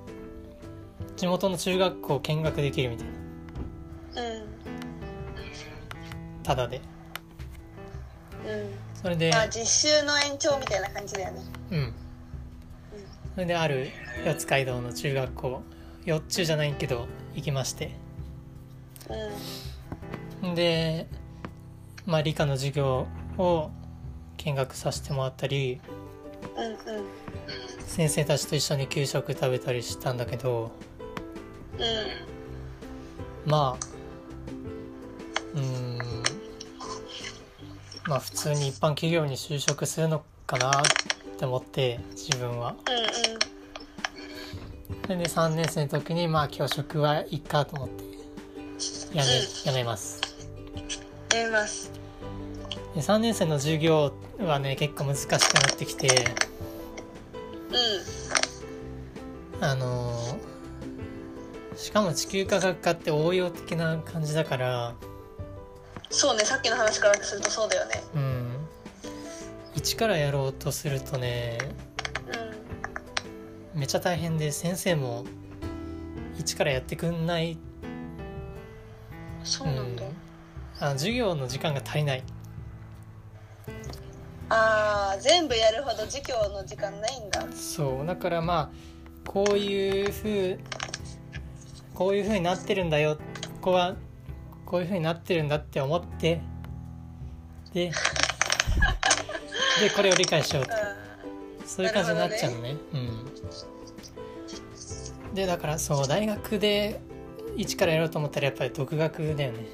地元の中学校見学できるみたいな。うん。ただで。うん。それで。まあ実習の延長みたいな感じだよね。うん。それである四街道の中学校。四中じゃないけど行きまして。うん。でまあ理科の授業を見学させてもらったりうんうん。先生たちと一緒に給食食べたりしたんだけどうん。まあうーん。まあ普通に一般企業に就職するのかなって思って自分は。うんそれで3年生の時にまあ教職はいいかと思ってやめやめます。うんやります。で3年生の授業はね結構難しくなってきてうん。あのーしかも地球科学科って応用的な感じだから。そうねさっきの話からするとそうだよね。うん。一からやろうとするとねうん。めっちゃ大変で先生も一からやってくんない、そうなんだ、あ授業の時間が足りない。あー全部やるほど授業の時間ないんだ。そう。だからまあこういうふうこういうふうになってるんだよ。ここはこういうふうになってるんだって思って。ででこれを理解しようと。そういう感じになっちゃうのね。うん。でだからそう大学で一からやろうと思ったらやっぱり独学だよね。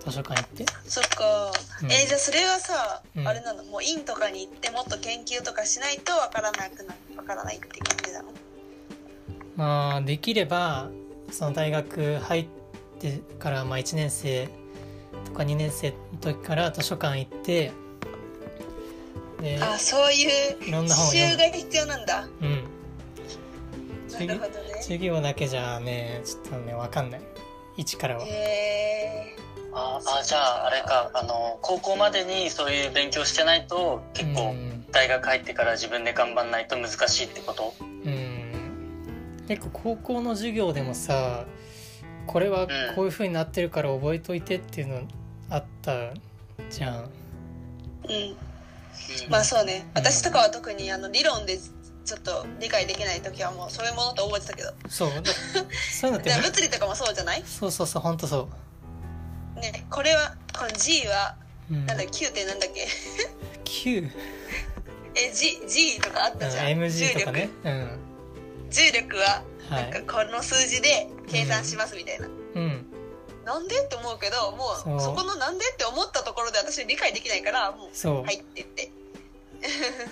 図書館行って。そっか、うん。えーじゃあそれはさ、うん。あれなの？もう院とかに行ってもっと研究とかしないとわからなくなわからないって感じなの？まあできればその大学入ってからまあ1年生とか2年生の時から図書館行ってであそういういろんな本を刺読む。繍が必要なんだ。うん。なるほどね。授業だけじゃねちょっとね分かんない。一からは。へえああじゃああれか。あの高校までにそういう勉強してないと結構うん。大学入ってから自分で頑張んないと難しいってこと？うん結構高校の授業でもさこれはこういう風になってるから覚えといてっていうのあったじゃん。うん。まあそうね。私とかは特にあの理論でちょっと理解できない時はもうそういうものと覚えてたけど。そう。だそういうのって [LAUGHS] 物理とかもそうじゃない？そうそうそうほんとそねこれはこの G はう、うん、なんだ Q ってなんだっけ？Q [LAUGHS] え G, G とかあったじゃん、MG とかね。うん重力ははなんかこの数字で計算しますみたいな、いうん。なんでって思うけどもそうう。そこのなんでって思ったところで私理解できないからもうそう、はいって言って。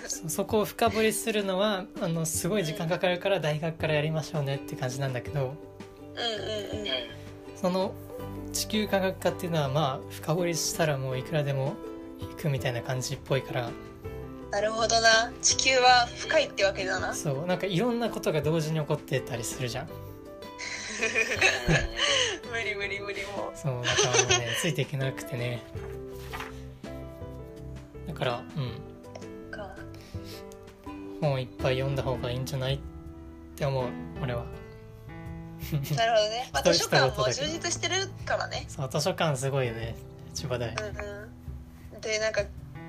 そ [LAUGHS] そこを深掘りするのはあのすごい時間かかるから大学からやりましょうねって感じなんだけど。うんうんうん。その地球科学科っていうのはまあ深掘りしたらもういくらでも行くみたいな感じっぽいからなるほどな。地球は深いってわけだな。そうなんかいろんなことが同時に起こってたりするじゃん。[LAUGHS] 無理無理無理もう。そうだからね [LAUGHS] ついていけなくてね。だからうん。か。本いっぱい読んだ方がいいんじゃないって思う俺は。[LAUGHS] なるほどね、まあ、図書館も充実してるからね。そう図書館すごいよね。千葉大。うんうん。でなんか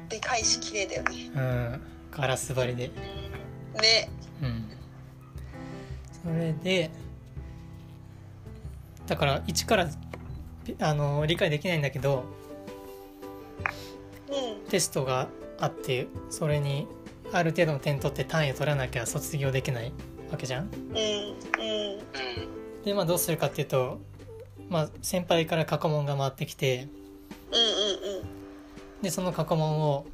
でかいし綺麗だよね。うん。ガラス張りで。ね。うん。それでだから一からあの理解できないんだけどうん。テストがあってそれにある程度の点取って単位を取らなきゃ卒業できないわけじゃん？うん。うん。でまあどうするかっていうと、まあ、先輩から過去問が回ってきてうんうんうんでその過去問を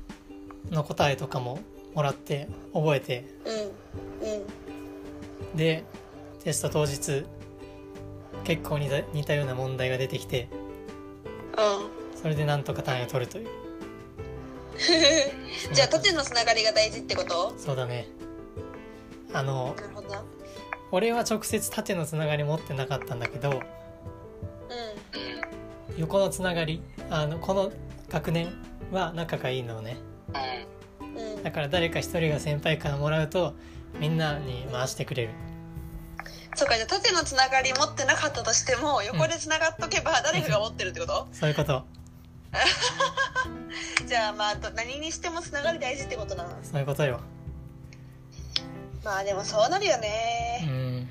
の答えとかももらって覚えて。うんうん。でテスト当日結構似た似たような問題が出てきてうん。それでなんとか単位を取るという。[LAUGHS] じゃあ縦のつながりが大事ってこと？そうだね。あの俺は直接縦のつながり持ってなかったんだけど横のつながりあのこの学年は仲がいいのね。うん。だから誰か一人が先輩からもらうとみんなに回してくれる。そうかじゃあ縦のつながり持ってなかったとしても横でつながっとけば誰かが持ってるってこと、[LAUGHS] そういうこと。[LAUGHS] じゃあまあど何にしてもつながり大事ってことなの？そういうことよ。まあでもそうなるようね、ん。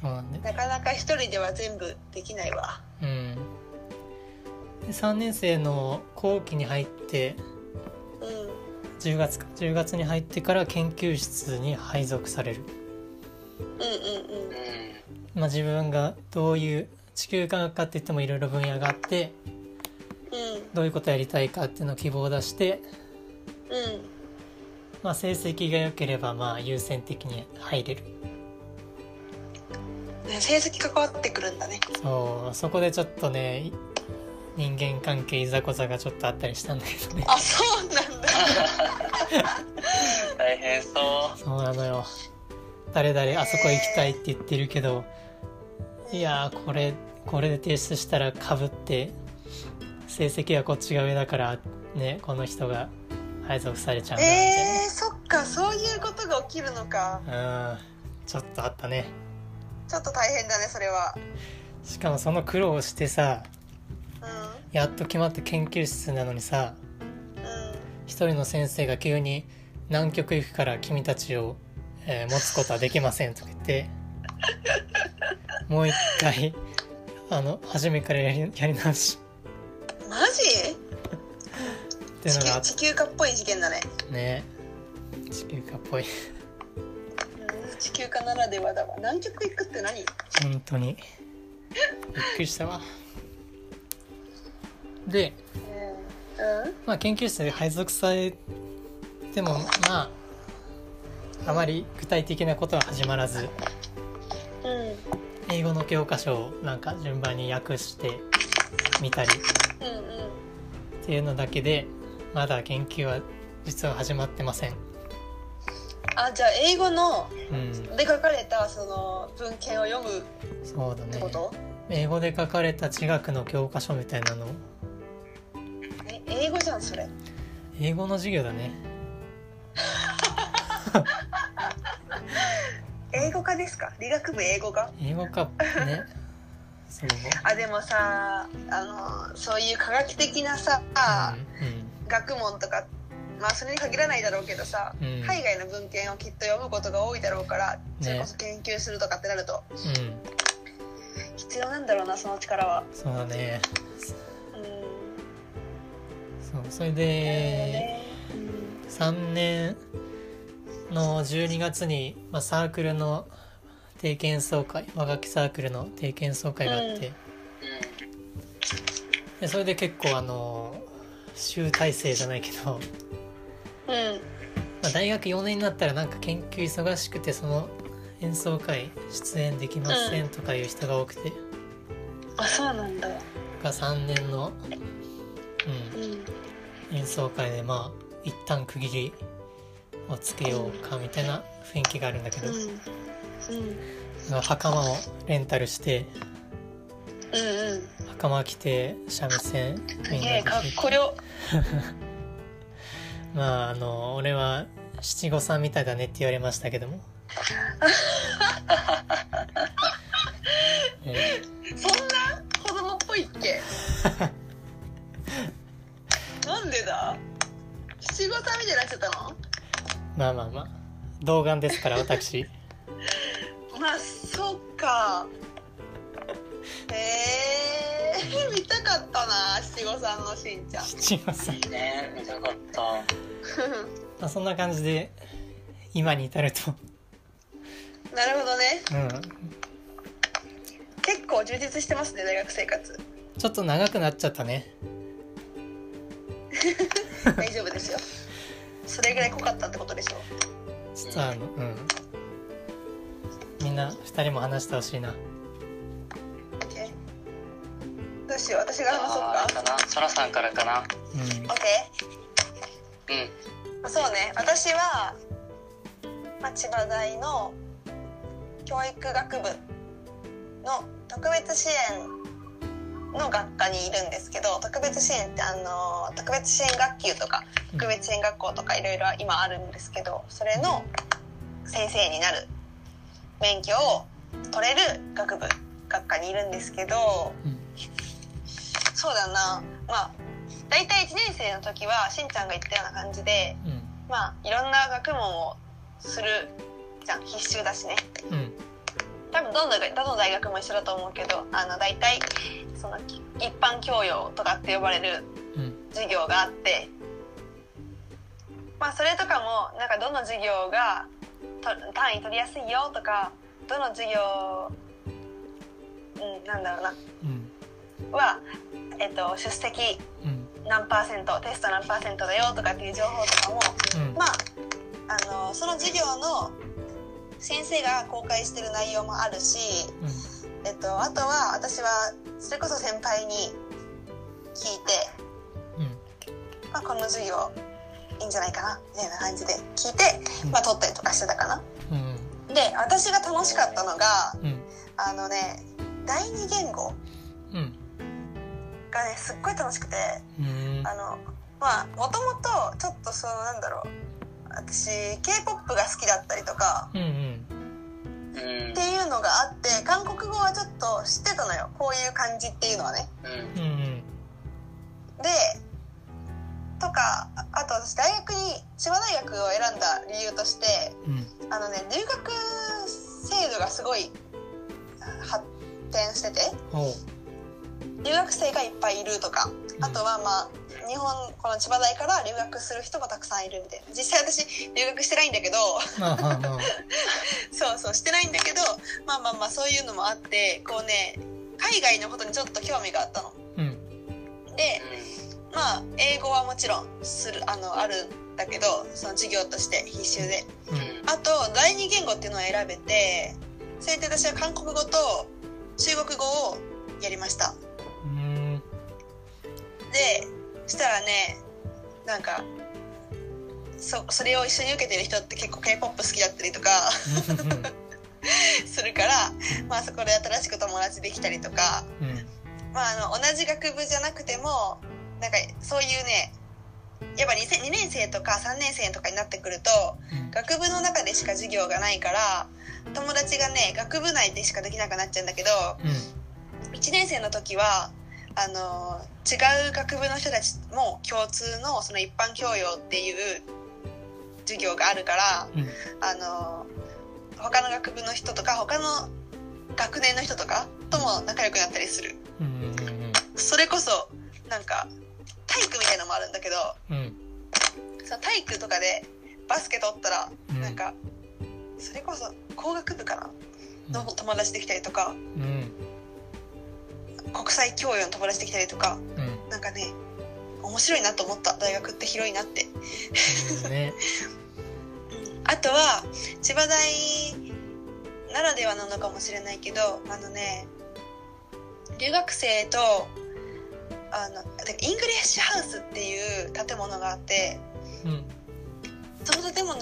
そうなんでなかなか一人では全部できないわ。うんで3年生の後期に入ってうん10月か10月に入ってから研究室に配属される、うんうんうん。うんまあ、自分がどういう地球科学科って言ってもいろいろ分野があってうん。どういうことやりたいかっていうのを希望を出して、うん。まあ、成績が良ければまあ優先的に入れる。ね成績関わってくるんだね。そうそこでちょっとね人間関係いざこざがちょっとあったりしたんだけどね。あそうなんだ。[LAUGHS] 大変そう。そうなのよ。誰々あそこ行きたいって言ってるけどいやーこれこれで提出したらかぶって成績はこっちが上だからねこの人が配属されちゃうんだみえー、そっかそういうことが起きるのか。うん。ちょっとあったね。ちょっと大変だねそれは。しかもその苦労をしてさうやっと決まって研究室なのにさ一人の先生が急に「南極行くから君たちを、えー持つことはできません」とか言って [LAUGHS] もう一回あの初めからやりやり直し。マジ？っていうのが地球化っぽい事件だね。ね。地球化っぽい。うん地球化ならではだわ。南極行くって何？本当に。びっくりしたわでうん。うん。まあ研究室で配属されてもまああまり具体的なことは始まらずうん。英語の教科書をなんか順番に訳してみたりうんうんっていうのだけでまだ研究は実は始まってません。あじゃあ英語のうん、で書かれたその文献を読むっそうだね。てこと、英語で書かれた地学の教科書みたいなの英語の授業だね。[LAUGHS] 英語科ですか？理学部英語科？英語かね。あでもさあのそういう科学的なさ、う学問とかまあそれに限らないだろうけどさ、うん海外の文献をきっと読むことが多いだろうからそれこそ研究するとかってなるとんうんうん。必要なんだろうなその力はそうだね。うんそうそれで3年の12月に、まあ、サークルの定期演奏会和楽器サークルの定期演奏会があって、でそれで結構あの集大成じゃないけど、まあ、大学4年になったらなんか研究忙しくてその演奏会出演できませんとかいう人が多くて、あそうなんだ。が3年の、うん。うん、演奏会でまあ一旦区切りをつけようかみたいな雰囲気があるんだけど、うんうん。袴をレンタルしてうんうん。袴着て三味線みんなですげえかっこよ。[LAUGHS] まああの俺は七五三みたいだねって言われましたけども。え [LAUGHS] そんな？子供っぽいっけ？[LAUGHS] なんでだ？七五三みたいになっちゃったの？まあまあまあ。童顔ですから私。[LAUGHS] まあそっか。へえ。[LAUGHS] 見たかったな七五三のしんちゃん。七五三。いいね見たかった。[LAUGHS] まあそんな感じで今に至ると。なるほどね。うん。結構充実してますね大学生活。ちょっと長くなっちゃったね [LAUGHS] 大丈夫ですよ。それぐらい濃かったってことでしょ。ちょっとあのうん。みんな二人も話してほしいな。OK どうしよう。私が話そうか。かな。そらさんからかな。うん。OK うん。そうね。私は、まあ、千葉大の教育学部の特別支援の学科にいるんですけど特別支援ってあの特別支援学級とか特別支援学校とかいろいろ今あるんですけどそれの先生になる免許を取れる学部学科にいるんですけどうんそうだな。まあ大体1年生の時はしんちゃんが言ったような感じでうん。まあいろんな学問をするじゃん。必修だしね。うん多分どのどの大学も一緒だと思うけどあの大体その一般教養とかって呼ばれるうん。授業があって、まあそれとかもなんかどの授業がと単位取りやすいよとかどの授業うんなんだろうな。うん。は、えっと、出席うん。何パーセントテスト何パーセントだよとかっていう情報とかもうん。まああのその授業の先生が公開してる内容もあるし、えっと、あとは私はそれこそ先輩に聞いて、うん。まあ、この授業いいんじゃないかなみたいな感じで聞いて、うん。まあ、取ったりとかしてたかな。うん。で私が楽しかったのがうん。あのね第二言語うん。がねすっごい楽しくてうん。あのまあもともとちょっとそのなんだろう私 k p o p が好きだったりとかうんうん。うんっていうのがあって韓国語はちょっと知ってたのよ。こういう感じっていうのはね。うんうん。うんでとかああと私大学に千葉大学を選んだ理由としてうん。あのね留学制度がすごい発展してて留学生がいっぱいいるとかあとはまあ日本この千葉大から留学する人もたくさんいるみたいな。実際私留学してないんだけど。そうそうしてないんだけどまあまあまあそういうのもあってこうね海外のことにちょっと興味があったの。うん。でまあ英語はもちろんするあのあるんだけどその授業として必修で。うん。あと第二言語っていうのを選べてそれで私は韓国語と中国語をやりましたしたらねなんかそそれを一緒に受けてる人って結構 k p o p 好きだったりとかするから、まあ、そこで新しく友達できたりとか、うん。まあ、あの同じ学部じゃなくてもなんかそういうねやっぱ 2, 2年生とか3年生とかになってくるとうん。学部の中でしか授業がないから友達がね学部内でしかできなくなっちゃうんだけど1年生の時はあの違う学部の人たちも共通のその一般教養っていう授業があるからうん。あの他の学部の人とか他の学年の人とかとも仲良くなったりする。うんうんそれこそなんか体育みたいのもあるんだけどうん。その体育とかでバスケ取ったらうん。なんかそれこそ工学部かな？の友達できたりとか。うん国際教養の友達できたりとかうん。なんかね面白いなと思った大学って広いなって。うんね。[LAUGHS] あとは千葉大ならではなのかもしれないけどあのね留学生とあの English House っていう建物があってうん。その建物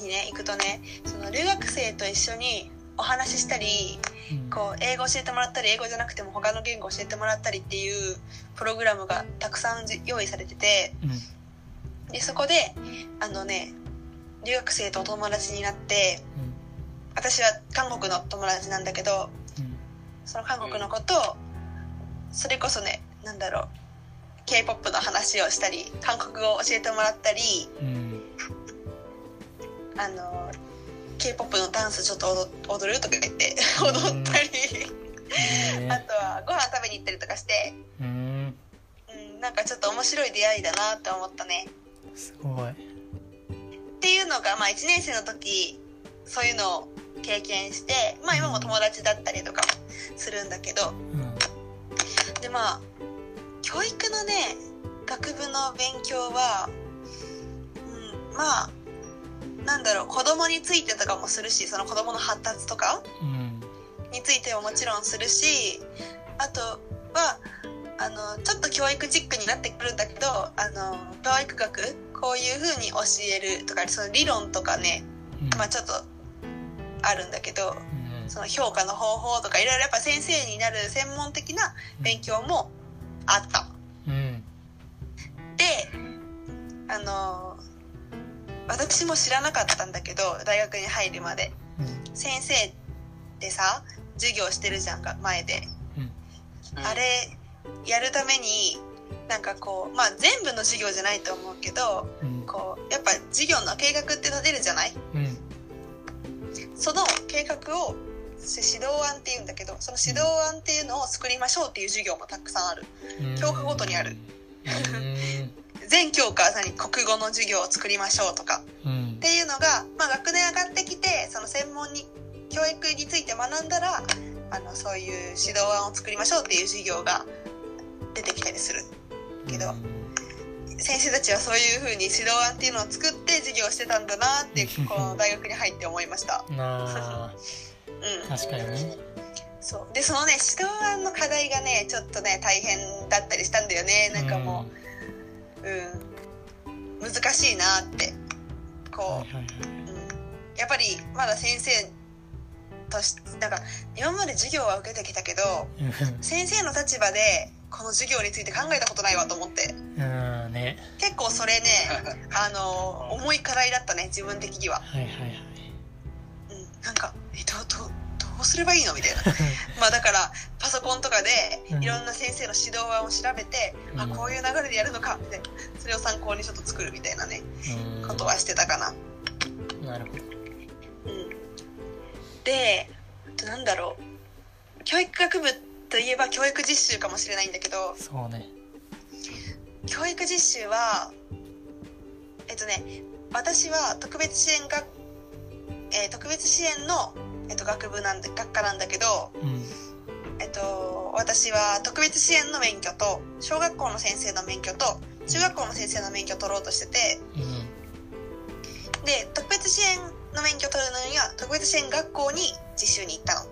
にね行くとねその留学生と一緒にお話ししたりうん。こう英語教えてもらったり英語じゃなくても他の言語教えてもらったりっていうプログラムがたくさんじ用意されててうん。でそこであのね留学生とお友達になって私は韓国の友達なんだけどうん。その韓国の子とそれこそねなんだろう k p o p の話をしたり韓国語を教えてもらったりうん。あの k p o p のダンスちょっと踊踊るとか言って踊ったり。あねとはご飯食べに行ったりとかして、うん。うん、なんかちょっと面白い出会いだなって思ったね。すごい。っていうのが、まあ、1年生の時そういうのを経験して、まあ、今も友達だったりとかもするんだけど。うん。でまあ教育のね学部の勉強は、うん、まあなんだろう子供についてとかもするしその子供の発達とかうん。についてももちろんするしあとはあのちょっと教育チックになってくるんだけどあの教育学こういう風に教えるとかその理論とかねうん。まあちょっとあるんだけどうん。その評価の方法とかいろいろやっぱ先生になる専門的な勉強もあった。うん。であの私も知らなかったんだけど大学に入るまで。うん。先生ってさ授業してるじゃんか前で。あれやるためになんかこうまあ全部の授業じゃないと思うけどうん。こうやっぱ授業の計画って立てるじゃない？うん。その計画を指導案っていうんだけどその指導案っていうのを作りましょうっていう授業もたくさんある。うん。教科ごとにある [LAUGHS] 全教科に国語の授業を作りましょうとか、うん、っていうのが、まあ、学年上がってきてその専門に教育について学んだらあのそういう指導案を作りましょうっていう授業が出てきたりする。けど、先生たちはそういうふうに指導案っていうのを作って授業してたんだなって [LAUGHS] この大学に入って思いました。うん、確かにね。そう。でそのね指導案の課題がねちょっとね大変だったりしたんだよね。なんかもう、うん、難しいなってこう、はいはいはい、うん、やっぱりまだ先生としなんか今まで授業は受けてきたけど先生の立場でこの授業について考えたことないわと思って、うんね、結構それね [LAUGHS] あの重い課題だったね自分的には。はいはいはい。うん、なんかえどどどうすればいいのみたいな。[LAUGHS] まあだからパソコンとかでいろんな先生の指導案を調べて、うん、あこういう流れでやるのかみたいな。それを参考にちょっと作るみたいなね、うん、ことはしてたかな。なるほど。うん、であとなんだろう。教育学部といえば教育実習かもしれないんだけどそうね。教育実習はえっとね私は特別支援学、えー、特別支援のえっと、学部なんで学科なんだけど、うん、えっと、私は特別支援の免許と小学校の先生の免許と中学校の先生の免許を取ろうとしてて、うん、で特別支援の免許を取るのには特別支援学校に実習に行ったの。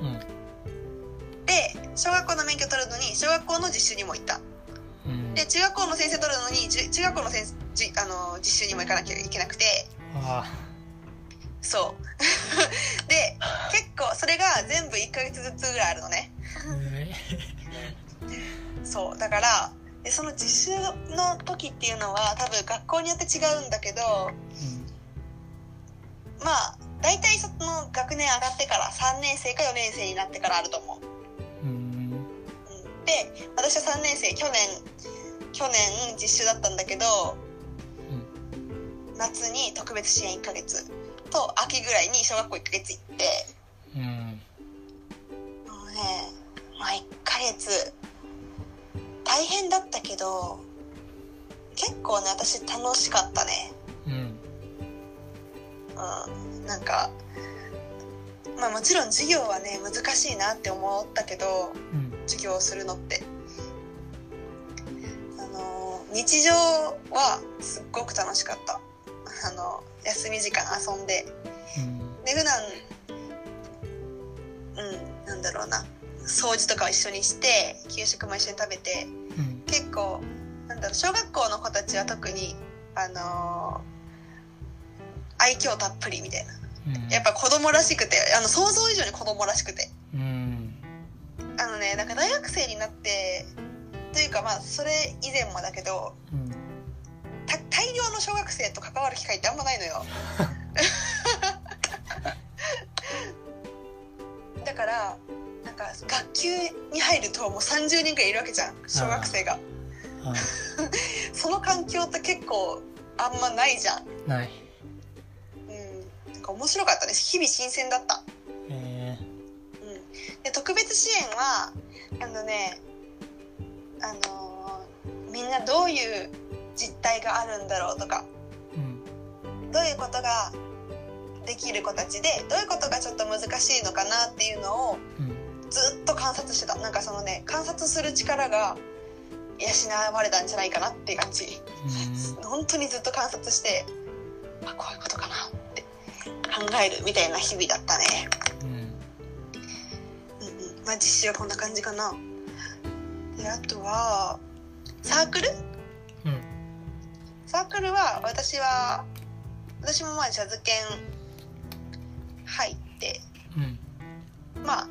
うん、で小学校の免許取るのに小学校の実習にも行った。で中学校の先生取るのに中学校の先じあの実習にも行かなきゃいけなくて。あそう。[LAUGHS] で結構それが全部1ヶ月ずつぐらいあるのね。そう。だからでその実習の時っていうのは多分学校によって違うんだけど、うん、まあ大体その学年上がってから3年生か4年生になってからあると思う。うん、で私は3年生去年去年実習だったんだけど、うん、夏に特別支援1ヶ月と秋ぐらいに小学校1ヶ月行って、うん、もうね、まあ、1ヶ月大変だったけど結構ね私楽しかったね。うん、うん、なんかまあもちろん授業はね難しいなって思ったけど、うん、授業をするのって。あの日常はすっごく楽しかったあの休み時間遊んで、うん、で普段うんなんだろうな。掃除とかを一緒にして給食も一緒に食べて、うん、結構なんだろう小学校の子たちは特にあのー、愛嬌たっぷりみたいな、うん、やっぱ子供らしくてあの想像以上に子供らしくて、うん、あのねなんか大学生になってというかまあそれ以前もだけど、うん大量の小学生と関わる機会ってあんまないのよ。[LAUGHS] だからなんか学級に入るともう30人ぐらいいるわけじゃん小学生が。[LAUGHS] その環境って結構あんまないじゃん。ない。うん。なんか面白かったです日々新鮮だった。へえうん。で特別支援はあのねあのー、みんなどういう実態があるんだろうとか、うん、どういうことができる子たちでどういうことがちょっと難しいのかなっていうのをずっと観察してた。なんかそのね観察する力が養われたんじゃないかなっていう感じ、うん、本当にずっと観察してあこういうことかなって考えるみたいな日々だったね、うん、うんうん。まあ実習はこんな感じかな。であとはサークルサークルは私は私もまあジャズ犬入って、うん、まあ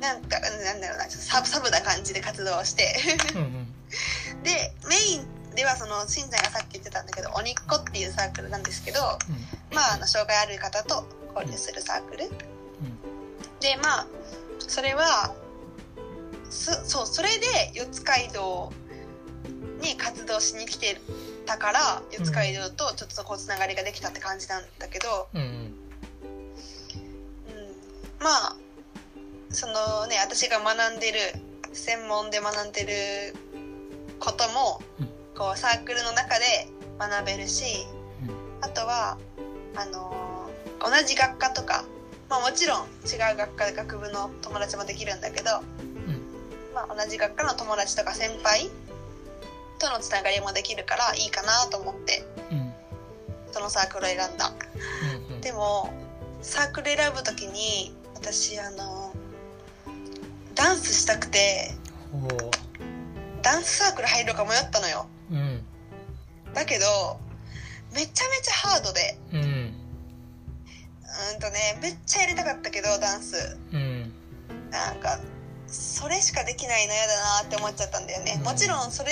なんかなんだろうなちょっとサブサブな感じで活動して。うん、[LAUGHS] でメインではそのしんちゃんがさっき言ってたんだけど鬼っ子っていうサークルなんですけど、うん、まああの障害ある方と交流するサークル、でまあそれはそうそれで四街道に活動しに来てたから四街道とちょっとこうつながりができたって感じなんだけど、うん、うん。うん、まあそのね私が学んでる専門で学んでることもうん。こうサークルの中で学べるしあとはあのー同じ学科とか、まあ、もちろん違う学科学部の友達もできるんだけど、まあ、同じ学科の友達とか先輩とのつながりもできるからいいかなと思ってうんうんそのサークルを選んだ。うんうんでもサークル選ぶ時に私あのダンスしたくてダンスサークル入ろうか迷ったのよ。うん。だけどめちゃめちゃハードで。うん。うんとねめっちゃやりたかったけどダンス。うん。なんかそれしかできないの嫌だなって思っちゃったんだよね、うん。もちろんそれ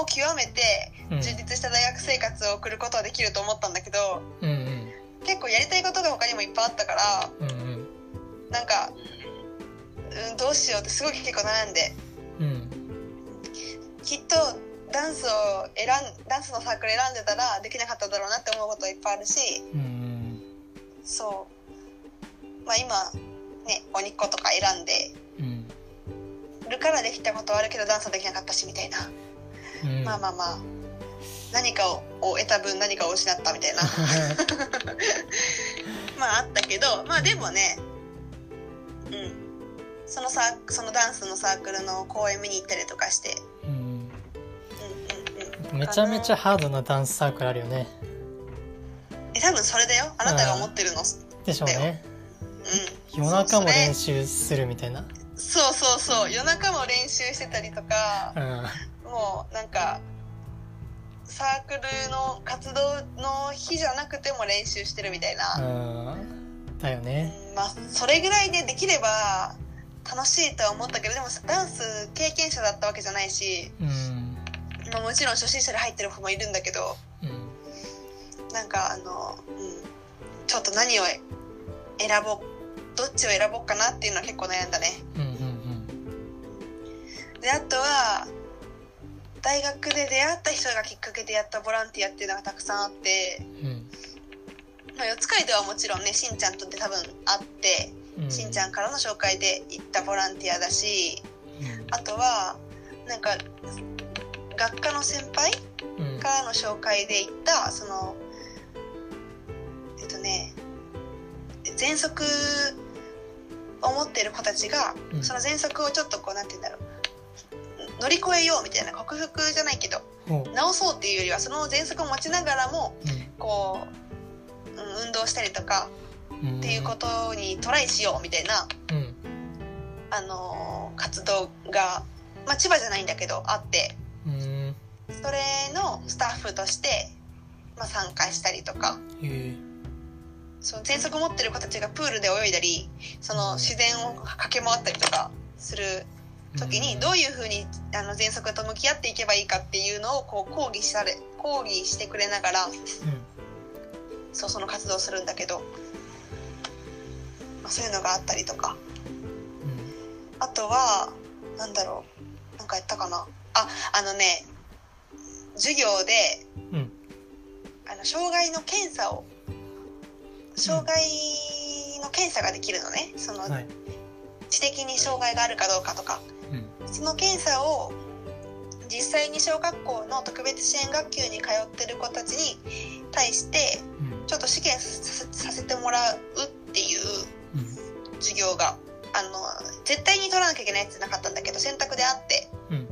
を極めてうん。充実した大学生活を送ることはできると思ったんだけどうんうん。結構やりたいことが他にもいっぱいあったからうんうん。なんか、うん、どうしようってすごい結構悩んで。うん。きっとダンスを選んダンスのサークル選んでたらできなかっただろうなって思うこといっぱいあるしうんそう。まあ今ね鬼っ子とか選んでうん。るからできたことはあるけどダンスはできなかったしみたいな、うん。まあまあまあ。何かをを得た分何かを失ったみたいな。[LAUGHS] まああったけどまあでもねうん。そのサーそのダンスのサークルの公演見に行ったりとかして。うん。うんうんうん。めちゃめちゃハードなダンスサークルあるよね。え多分それだよ。あなたが思ってるの。でしょうね。うん。夜中も練習するみたいな。そうそうそう。夜中も練習してたりとか。うんもうなんかサークルの活動の日じゃなくても練習してるみたいな、うんだよね。うんまあそれぐらいでできれば楽しいとは思ったけどでもダンス経験者だったわけじゃないし、うん。まあ、もちろん初心者で入ってる子もいるんだけどうん。なんかあの、うん、ちょっと何を選ぼうどっちを選ぼうかなっていうのは結構悩んだね。うんうん。であとは大学で出会った人がきっかけでやったボランティアっていうのがたくさんあって、うん。うんまあ、四街ではもちろんねしんちゃんとって多分あって、うん。しんちゃんからの紹介で行ったボランティアだしあとはなんか学科の先輩うん。うんからの紹介で行ったそのえっとね喘息を持っている子たちが、うん。その喘息をちょっとこうなんて言うんだろう乗り越えようみたいな克服じゃないけどほう治そうっていうよりはその喘息を持ちながらもこう、うん、運動したりとかうん。っていうことにトライしようみたいな、うん。あのー活動が、まあ、千葉じゃないんだけどあってうん。それのスタッフとして、まあ、参加したりとか。その喘息を持ってる子たちがプールで泳いだりその自然を駆け回ったりとかする時にどういうふうにあの喘息と向き合っていけばいいかっていうのをこう講義され講義してくれながらうん。そうその活動をするんだけど、まあ、そういうのがあったりとか。あとはなんだろう。なんかやったかな。ああのね授業でうん。うんあの障害の検査を障害の検査ができるのね。そのはい。知的に障害があるかどうかとか。うんその検査を実際に小学校の特別支援学級に通ってる子たちに対してうん。ちょっと試験させてもらうっていううん授業があの絶対に取らなきゃいけないやつなかったんだけど選択であって、うん。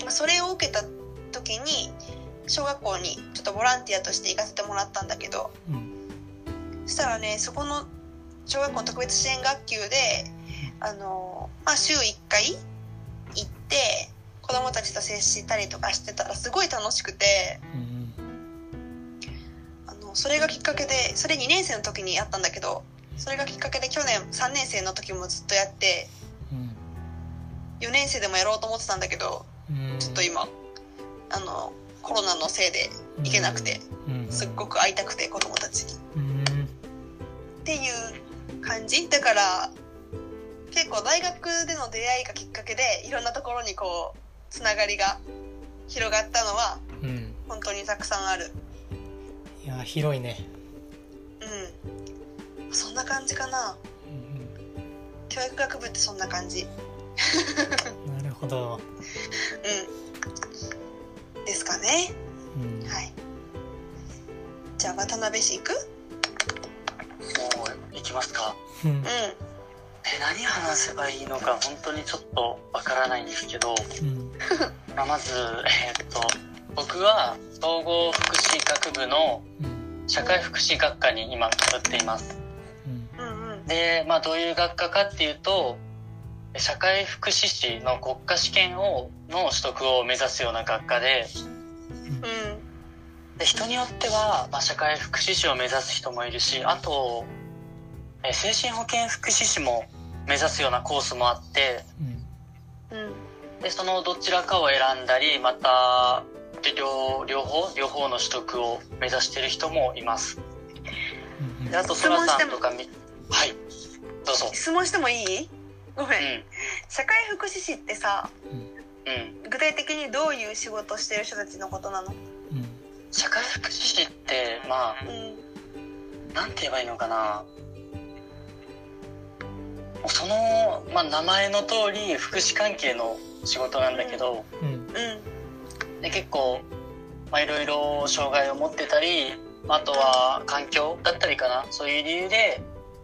まあ、それを受けた時に小学校にちょっとボランティアとして行かせてもらったんだけどうん。そしたらねそこの小学校の特別支援学級であの、まあ、週1回行って子供たちと接したりとかしてたらすごい楽しくてあのそれがきっかけでそれ2年生の時にやったんだけどそれがきっかけで去年3年生の時もずっとやってうん4年生でもやろうと思ってたんだけどうんちょっと今あのコロナのせいで行けなくてすっごく会いたくて子供たちに。っていう感じだから結構大学での出会いがきっかけでいろんなところにこうつながりが広がったのはうん。本当にたくさんある。いや広いね。うん。そんな感じかな。うん教育学部ってそんな感じ。うんなるほど。うん。ね。うん。はい。じゃあ渡辺氏行く？もう行きますか。うん。うんえ何話せばいいのか本当にちょっとわからないんですけど、うん。まあ、まずえーっと僕は総合福祉学部のうん。社会福祉学科に今通っています。うん。で、まあ、どういう学科かっていうと社会福祉士の国家試験をの取得を目指すような学科で。うん。で人によっては、まあ、社会福祉士を目指す人もいるしあとえ精神保健福祉士も目指すようなコースもあってうん。うんでそのどちらかを選んだりまた両両方両方の取得を目指している人もいます。うんであとそらさんとかみはい。どうぞ。質問してもいい？ごめうん。ん社会福祉士ってさうん。具体的にどういう仕事をしてる人たちのことなの？うん。社会福祉士ってまあうん。なんて言えばいいのかなその、まあ、名前の通り福祉関係の仕事なんだけど、うん。うん。で結構まあいろいろ障害を持ってたりあとは環境だったりかな。そういう理由で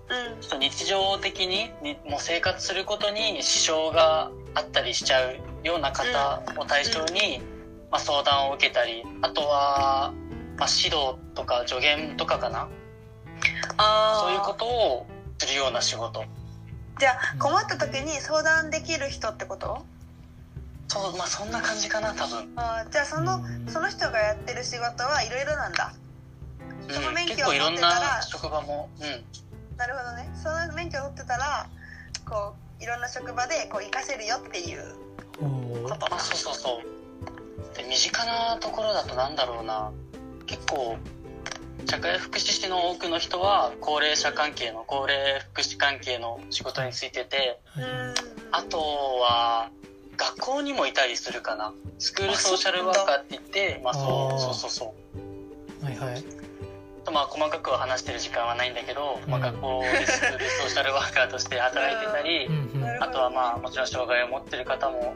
うん。ちょっと日常的ににもう生活することに支障があったりしちゃうような方を対象に、まあ、相談を受けたりあとは、まあ、指導とか助言とかかな。そういうことをするような仕事じゃあ困った時に相談できる人ってこと？そうまあそんな感じかな多分、あーじゃあそのうんその人がやってる仕事はいろいろなんだ。そのうん、免許を結構いろん持ってたらな職場も、うん、なるほどね。その免許を取ってたらこういろんな職場でこう活かせるよっていう。ことまあそうそうそう。で身近なところだとなんだろうな。結構社会福祉士の多くの人は高齢者関係の高齢福祉関係の仕事についててあとは学校にもいたりするかな。スクールソーシャルワーカーって言ってまあそうそうそうそう。はいはい。まあ細かくは話してる時間はないんだけど、まあ、うん学校でスクールソーシャルワーカーとして働いてたり、あとはまあもちろん障害を持ってる方も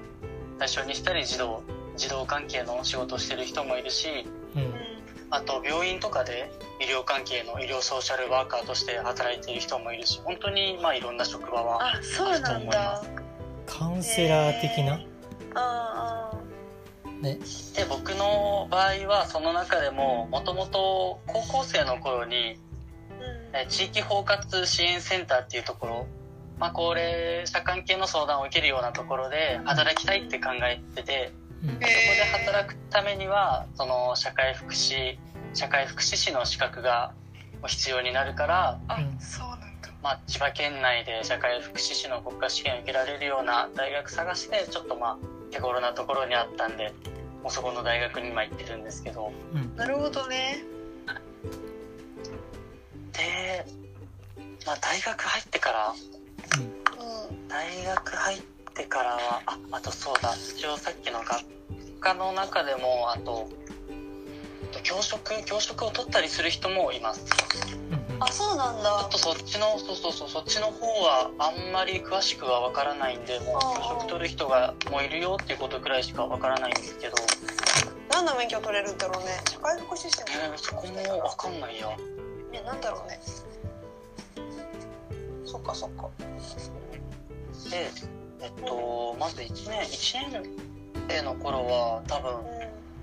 対象にしたり児童児童関係の仕事をしてる人もいるしうんあと病院とかで医療関係の医療ソーシャルワーカーとして働いている人もいるし本当にまあいろんな職場はあそうなんだ。カウンセラー的な？あね。で僕の場合はその中でももともと高校生の頃にーえ地域包括支援センターっていうところ、まあ、高齢者関係の相談を受けるようなところで働きたいって考えててうんへそこで働くためにはその社会福祉社会福祉士の資格が必要になるから、あうん。そうなんだ。まあ、千葉県内で社会福祉士の国家試験を受けられるような大学探してちょっとまあ手頃なところにあったんでもうそこの大学に今行ってるんですけど。うん。なるほどね。で、まあ、大学入ってからうん。大学入ってからはああとそうだ。一応さっきの学科の中でもあと教職教職を取ったりする人もいます。あそうなんちょだっとそっちのそうそうそうそっちの方はあんまり詳しくは分からないんでもうああ教職取る人がもういるよっていうことくらいしか分からないんですけど、何の免許取れるんだろうね。社会福祉士も。えーそこも分かんないや。ねなんだろうね。そっかそっか。でえっとまず1年1年生の頃は多分う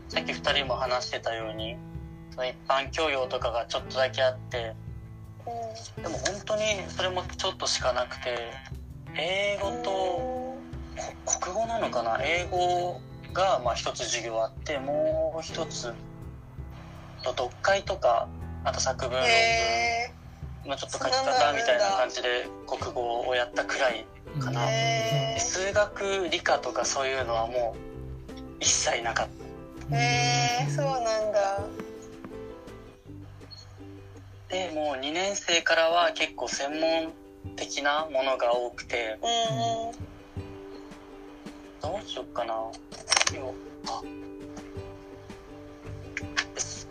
さっき2人も話してたようにその一般教養とかがちょっとだけあってでも本当にそれもちょっとしかなくて英語とこ国語なのかな？英語がまあ一つ授業あってもう一つと読解とかあと作文論へ文のちょっと書き方みたいな感じで国語をやったくらいうんかな。へで数学理科とかそういうのはもう一切なかっえへえそうなんだ。たでもう2年生からは結構専門的なものが多くて。うんうん。どうしよっかな。よあ。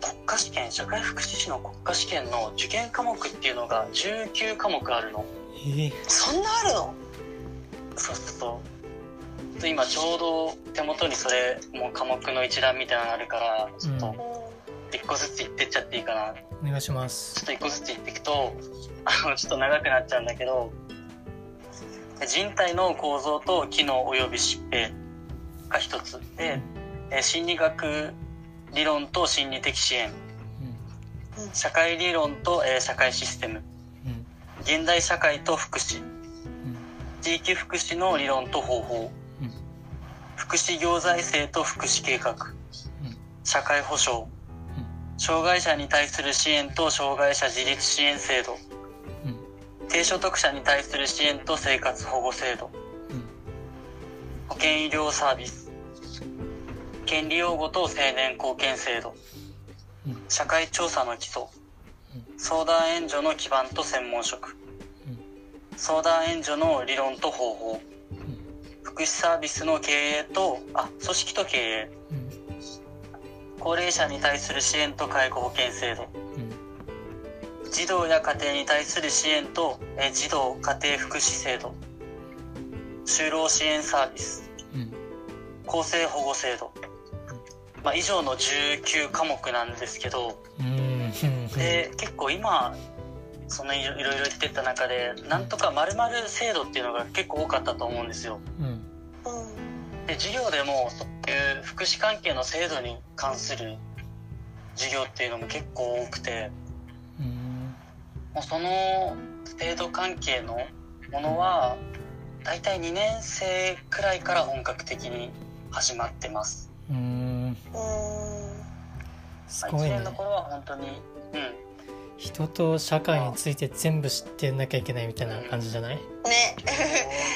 国家試験社会福祉士の国家試験の受験科目っていうのが19科目あるの。えー。そんなあるの？そうそうそう。と今ちょうど手元にそれもう科目の一覧みたいなのあるからちょっと一個ずつ言ってっちゃっていいかな。お願いします。ちょっと一個ずつ言っていくとあのちょっと長くなっちゃうんだけど人体の構造と機能及び疾病が一つで、え心理学理論と心理的支援。うん。社会理論と、えー社会システム。うん。現代社会と福祉。うん地域福祉の理論と方法。うん福祉行財政と福祉計画。うん社会保障。障害者に対する支援と障害者自立支援制度。低所得者に対する支援と生活保護制度。保健医療サービス。権利擁護と青年貢献制度。社会調査の基礎。相談援助の基盤と専門職。相談援助の理論と方法。福祉サービスの経営とあ組織と経営。うん。高齢者に対する支援と介護保険制度。うん。児童や家庭に対する支援とえー児童家庭福祉制度。就労支援サービス。うん。厚生保護制度、まあ、以上の19科目なんですけど。うん。で結構今そのいろいろ言ってた中でなんとか〇〇制度っていうのが結構多かったと思うんですよ。うん。で授業でもそういう福祉関係の制度に関する授業っていうのも結構多くてうん。もうその制度関係のものは大体2年生くらいから本格的に始まってます。うん。すまあ、ごい1ね年の頃は本当に、うん、人と社会について全部知ってなきゃいけないみたいな感じじゃない？ね。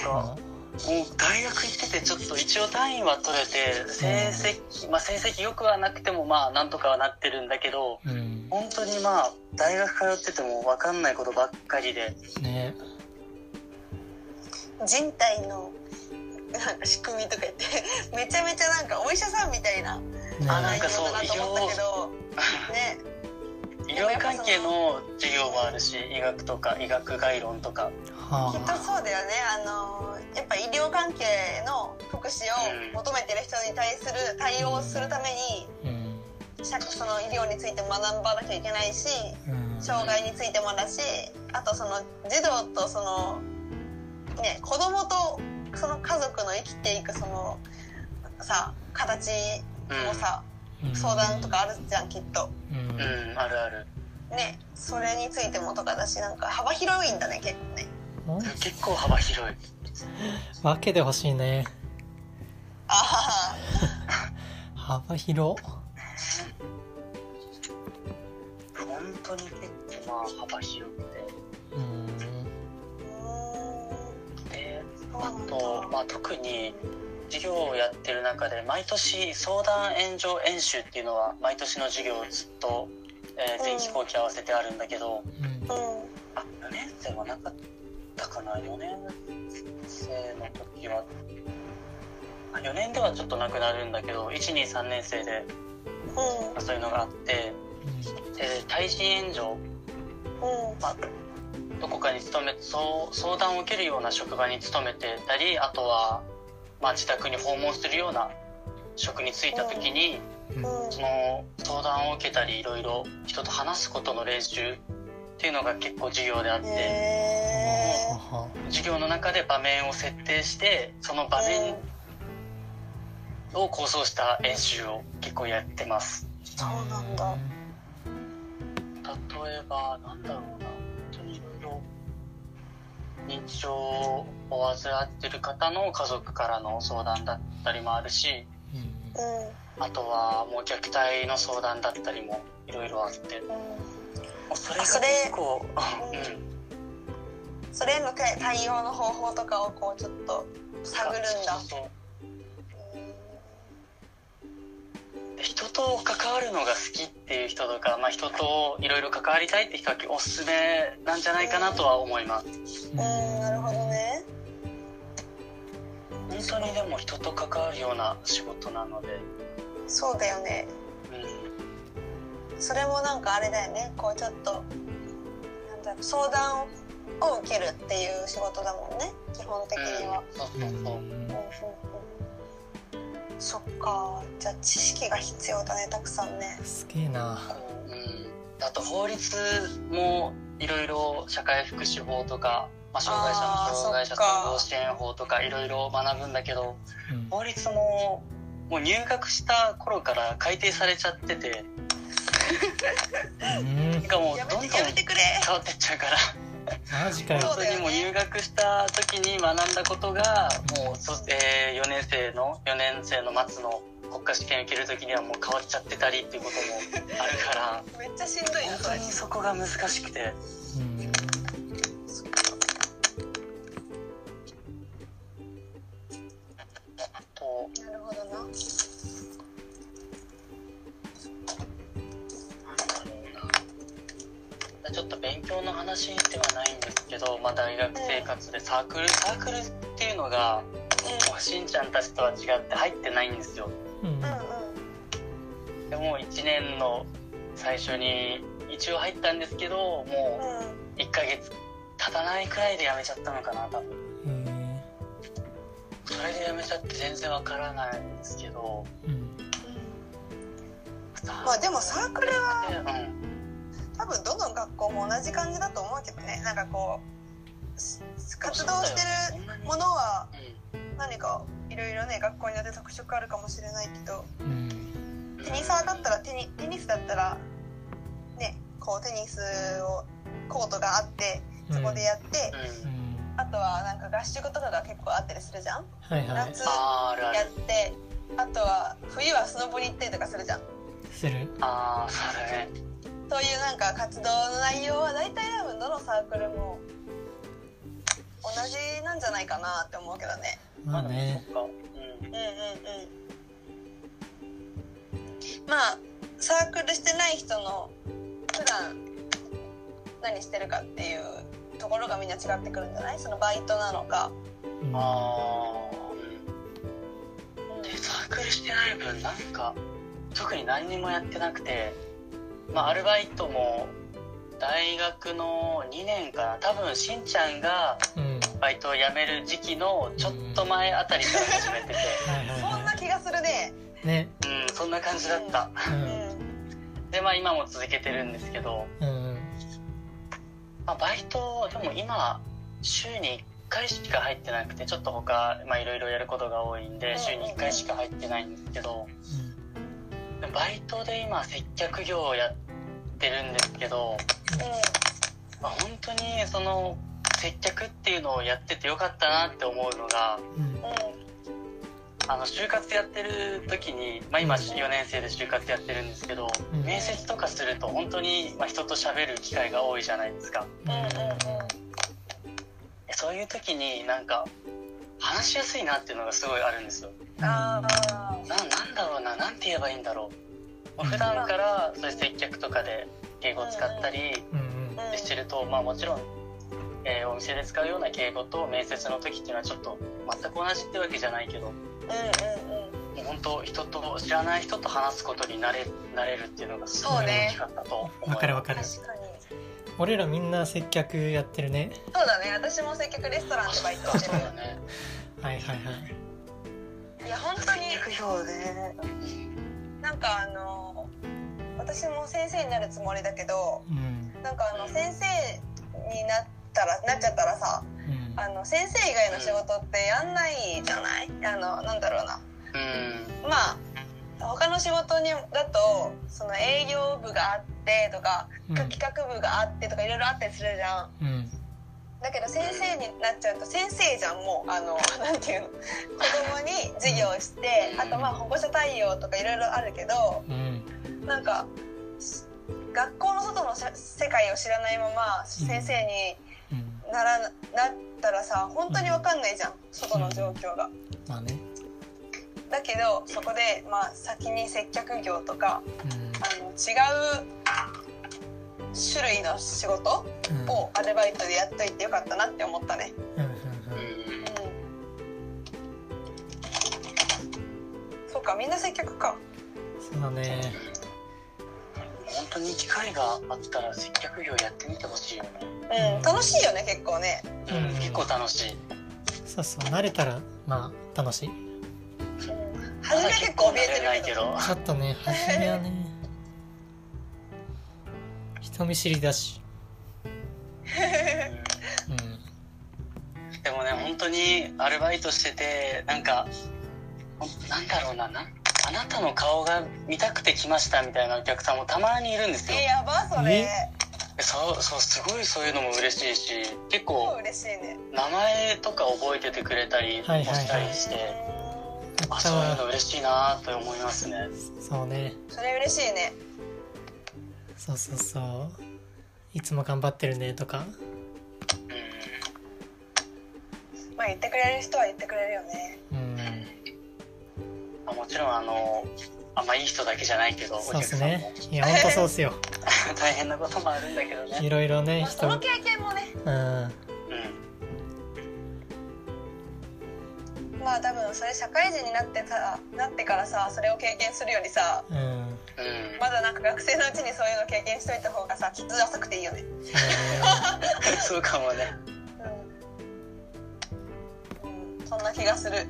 もう大学行っててちょっと一応単位は取れて成績、まあ成績良くはなくてもまあなんとかはなってるんだけどうん。本当にまあ大学通ってても分かんないことばっかりで。ね。人体のなんか仕組みとか言って [LAUGHS] めちゃめちゃなんかお医者さんみたいなね。あなんかそうだなと思ったけどね医療関係の授業もあるし医学とか医学概論とか。はきっとそうだよね。あのやっぱ医療関係の福祉を求めてる人に対する対応をするためにあうん。社その医療について学ばなきゃいけないしうん。障害についてもだしあとその児童とそのね子供とその家族の生きていくそのさ形うんもさうん相談とかあるじゃんきっと。うん。うんあるある。ねそれについてもとかだしなんか幅広いんだね結構ね。結構幅広い。分けてほしいね。あ幅広。本当に結構まあ幅広くて。うん。あであと、まあ、特に授業をやってる中で毎年相談援助演習っていうのは毎年の授業ずっと、えー前期後期合わせてあるんだけど、うん。うんあ4年生はなかったかな？4年生の時は。あ4年ではちょっとなくなるんだけど123年生でうん。まあそういうのがあってで対人援助うん。まあ、どこかに勤めそう相談を受けるような職場に勤めてたりあとは、まあ、自宅に訪問するような職に就いた時に、その相談を受けたりいろいろ人と話すことの練習っていうのが結構授業であって、授業の中で場面を設定してその場面を構想した演習を結構やってます。そうなん。だ例えばなんだろう認知症を患ってる方の家族からの相談だったりもあるしうん。うんあとはもう虐待の相談だったりもいろいろあって。もうんうそれが結構それへの対対応の方法とかをこうちょっとうん探るんだ。そうそう人と関わるのが好きっていう人とか、まあ、人といろいろ関わりたいって人はおすすめなんじゃないかなとは思います。うん。なるほどね。本当にでも人と関わるような仕事なので、そうだよね。うん、それもなんかあれだよね。こうちょっとなんだろう相談を受けるっていう仕事だもんね。基本的には、そうそうそう。うんうんうんそっか。じゃあ知識が必要だねたくさんね。すげえな。うん、あと法律もいろいろ社会福祉法とか、まあ、障害者の障害者総合支援法とかいろいろ学ぶんだけどうん法律ももう入学した頃から改定されちゃってて。[LAUGHS] うん。なんかもうどんどん変てやめてくれ。わってっちゃうからマジかよ。本当にもう入学した時に学んだことがもうそ、え4年生の4年生の末の国家試験受ける時にはもう変わっちゃってたりっていうこともあるからめっちゃしんどい本当にそこが難しくて。なるほどなちょっと勉強の話ではないんですけど、まあ、大学生活でサークルサークルっていうのがもうしんちゃんたちとは違って入ってないんですよ。うんでも1年の最初に一応入ったんですけどもうん。う1ヶ月経たないくらいで辞めちゃったのかな多分。へそれで辞めちゃって全然わからないんですけど。えうん。まあでもサークルはうん多分どの学校も同じ感じだと思うけどね。なんかこうす活動してるものはう何かいろいろね学校によって特色あるかもしれないけどうん。んテニサーだったらテニテニスだったらねこうテニスをコートがあってそこでやって、うん。うん。あとはなんか合宿とかが結構あったりするじゃん？はいはい。夏やっるてあとは冬はスノボに行ったりとかするじゃん。する。ああそうだねそういうなんか活動の内容は大体多分どのサークルも同じなんじゃないかなって思うけどね。まあね。そっかうんうんうん。うんまあサークルしてない人の普段何してるかっていうところがみんな違ってくるんじゃない？そのバイトなのか、うん。ああでサークルしてない分なんか特に何にもやってなくてまあアルバイトも大学の2年かな。多分しんちゃんがうん。バイトを辞める時期のちょっと前あたりから始めてて。そんなは気がするね。いね。うんそんな感じだった。ううん。んでまあ今も続けてるんですけど、うんまあ、バイトでも今週に1回しか入ってなくてちょっと他まあいろいろやることが多いんで週に1回しか入ってないんですけど。でもバイトで今接客業をやってるんですけど、まあ、本当にその接客っていうのをやっててよかったなって思うのがうん。うんうんあの就活やってる時に、まあ、今4年生で就活やってるんですけど、うん。面接とかすると本当にまあ人と喋る機会が多いじゃないですか。うん。うんうんそういう時になんか話しやすいなっていうのがすごいあるんですよ。ああななんだろうななんて言えばいいんだろう、まあ普段からそういう接客とかで敬語を使ったりしてると、まあもちろん、えーお店で使うような敬語と面接の時っていうのはちょっと全く同じってわけじゃないけどもうんうんうん。う本当人と知らない人と話すことになれなれるっていうのがすごい大きかったと思いますわかるわかる。確かに俺らみんな接客やってるね。そうだね。私も接客レストランでバイトしてるね。[LAUGHS] はいはいはい。いや本当に。接客業ねなんかあの私も先生になるつもりだけどうん。なんかあの先生になったらなっちゃったらさうん。あの先生以外の仕事ってやんないじゃない？あのなんだろうな。うん。まあ他の仕事にだとその営業部があってとかうん。企画部があってとかいろいろあったりするじゃん。うん。だけど先生になっちゃうと先生じゃんもう。あのなんていうの？子供に授業をしてあとまあ保護者対応とかいろいろあるけどうん。なんか学校の外のせ世界を知らないまま先生にうん。ならなったらさ本当に分かんないじゃん外の状況が。まあね。だけどそこでまあ先に接客業とかうんあの違う種類の仕事うん。をアルバイトでやっといてよかったなって思ったね。うん。うんううんんそうかみんな接客か。そうだね。本当に機会があったら接客業やってみてほしいよね、うん楽しいよね結構ね。うん。うん結構楽しい。そうそう慣れたらまあ楽しい。うん。初め結構怯えてないるけど。けど。ちょっとね初めはね人見知りだし。[LAUGHS] うん。でもね本当にアルバイトしててなんかなんだろうななあなたの顔が見たくて来ましたみたいなお客さんもたまにいるんですよ。えやばそれ。そうそうすごいそういうのも嬉しいし結超構嬉しいね。名前とか覚えててくれたりもはいはいはいしたりして、あったあそういうのわ嬉しいなと思いますね。そうね。それ嬉しいねそうそうそう。いつも頑張ってるねとか。うん。まあ言ってくれる人は言ってくれるよね。うん。まあもちろんあのあんまいい人だけじゃないけどそうっすね。いやほんとそうっすよ。[LAUGHS] 大変なこともあるんだけどね。いろいろねまあそ人の経験もね。うん。うんまあ多分それ社会人になってさなってからさそれを経験するよりさうん。うん。まだなんか学生のうちにそういうの経験しといた方がさ傷浅くていいよね。そうねそうかもね。うん、うん、そんな気がする。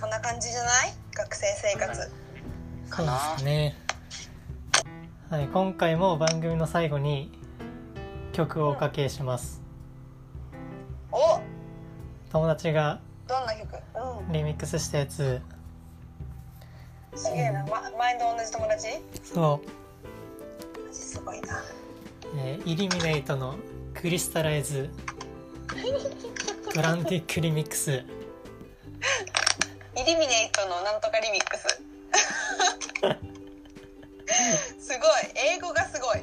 こんな感じじゃない？学生生活。そうですね。はい今回も番組の最後に曲をおかけします。お！友達がどんな曲？うリミックスしたやつ。んすげえな、ま、前の同じ友達？そマジすごいな。う、えーイリミネイトのクリスタライズ。トランティックリミックス。[LAUGHS] イリミネイトのなんとかリミックス。[LAUGHS] すごい。英語がすごい。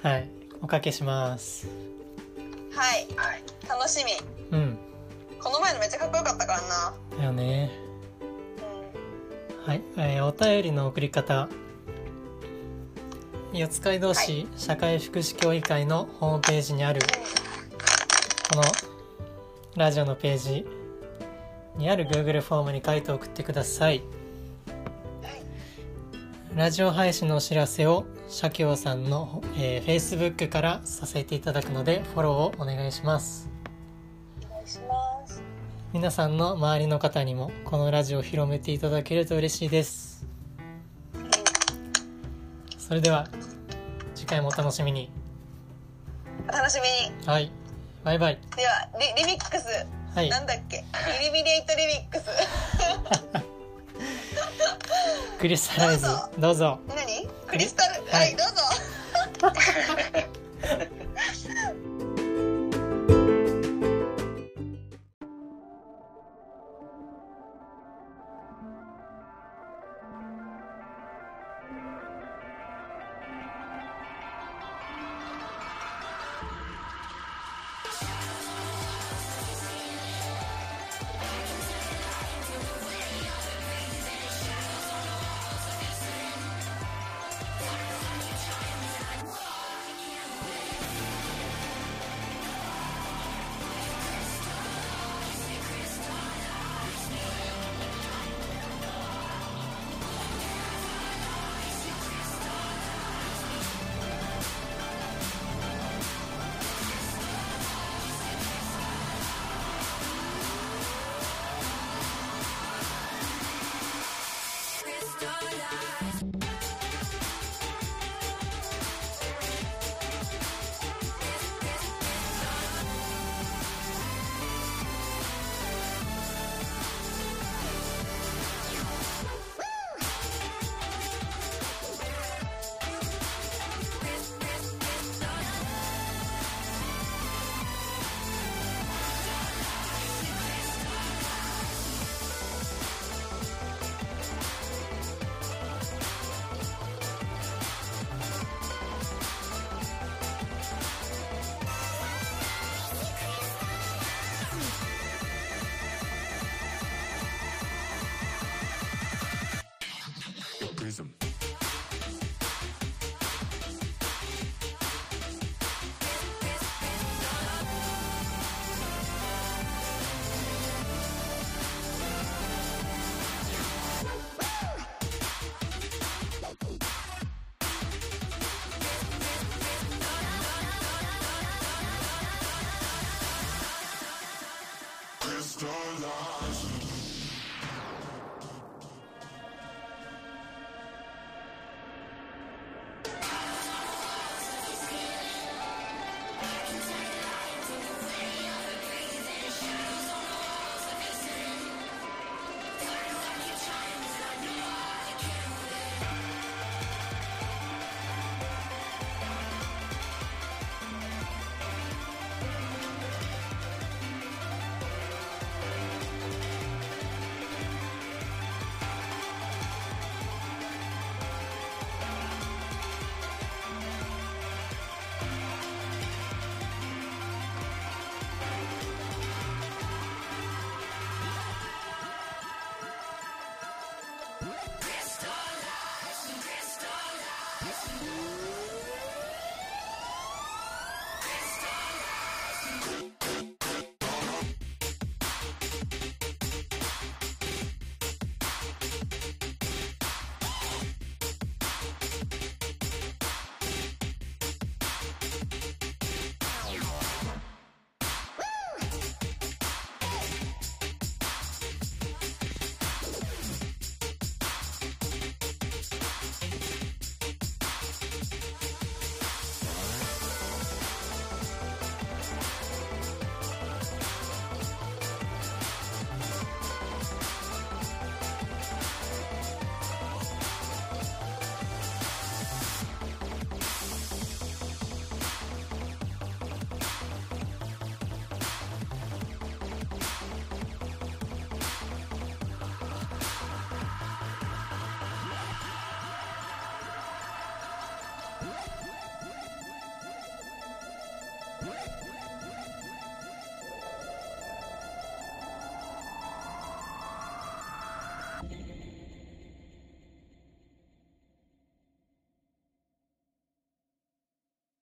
はいおかけします。はい。はい。楽しみ。うん。この前のめっちゃかっこよかったからな。だよね。うはい、えーお便りの送り方。四街道市社会福祉協議会のホームページにあるこのラジオのページにある Google フォームに書いて送ってください。ラジオ配信のお知らせを社協さんの、えー Facebook からさせていただくのでフォローをお願いします。んお願いします。皆さんの周りの方にもこのラジオを広めていただけると嬉しいです。それでは次回もお楽しみに。お楽しみに。はい。バイバイ。ではリリミックス、はい。なんだっけ？イリミネイトリミックス。クリスタライズどうぞ。何？クリスタル。ははい、どうぞ。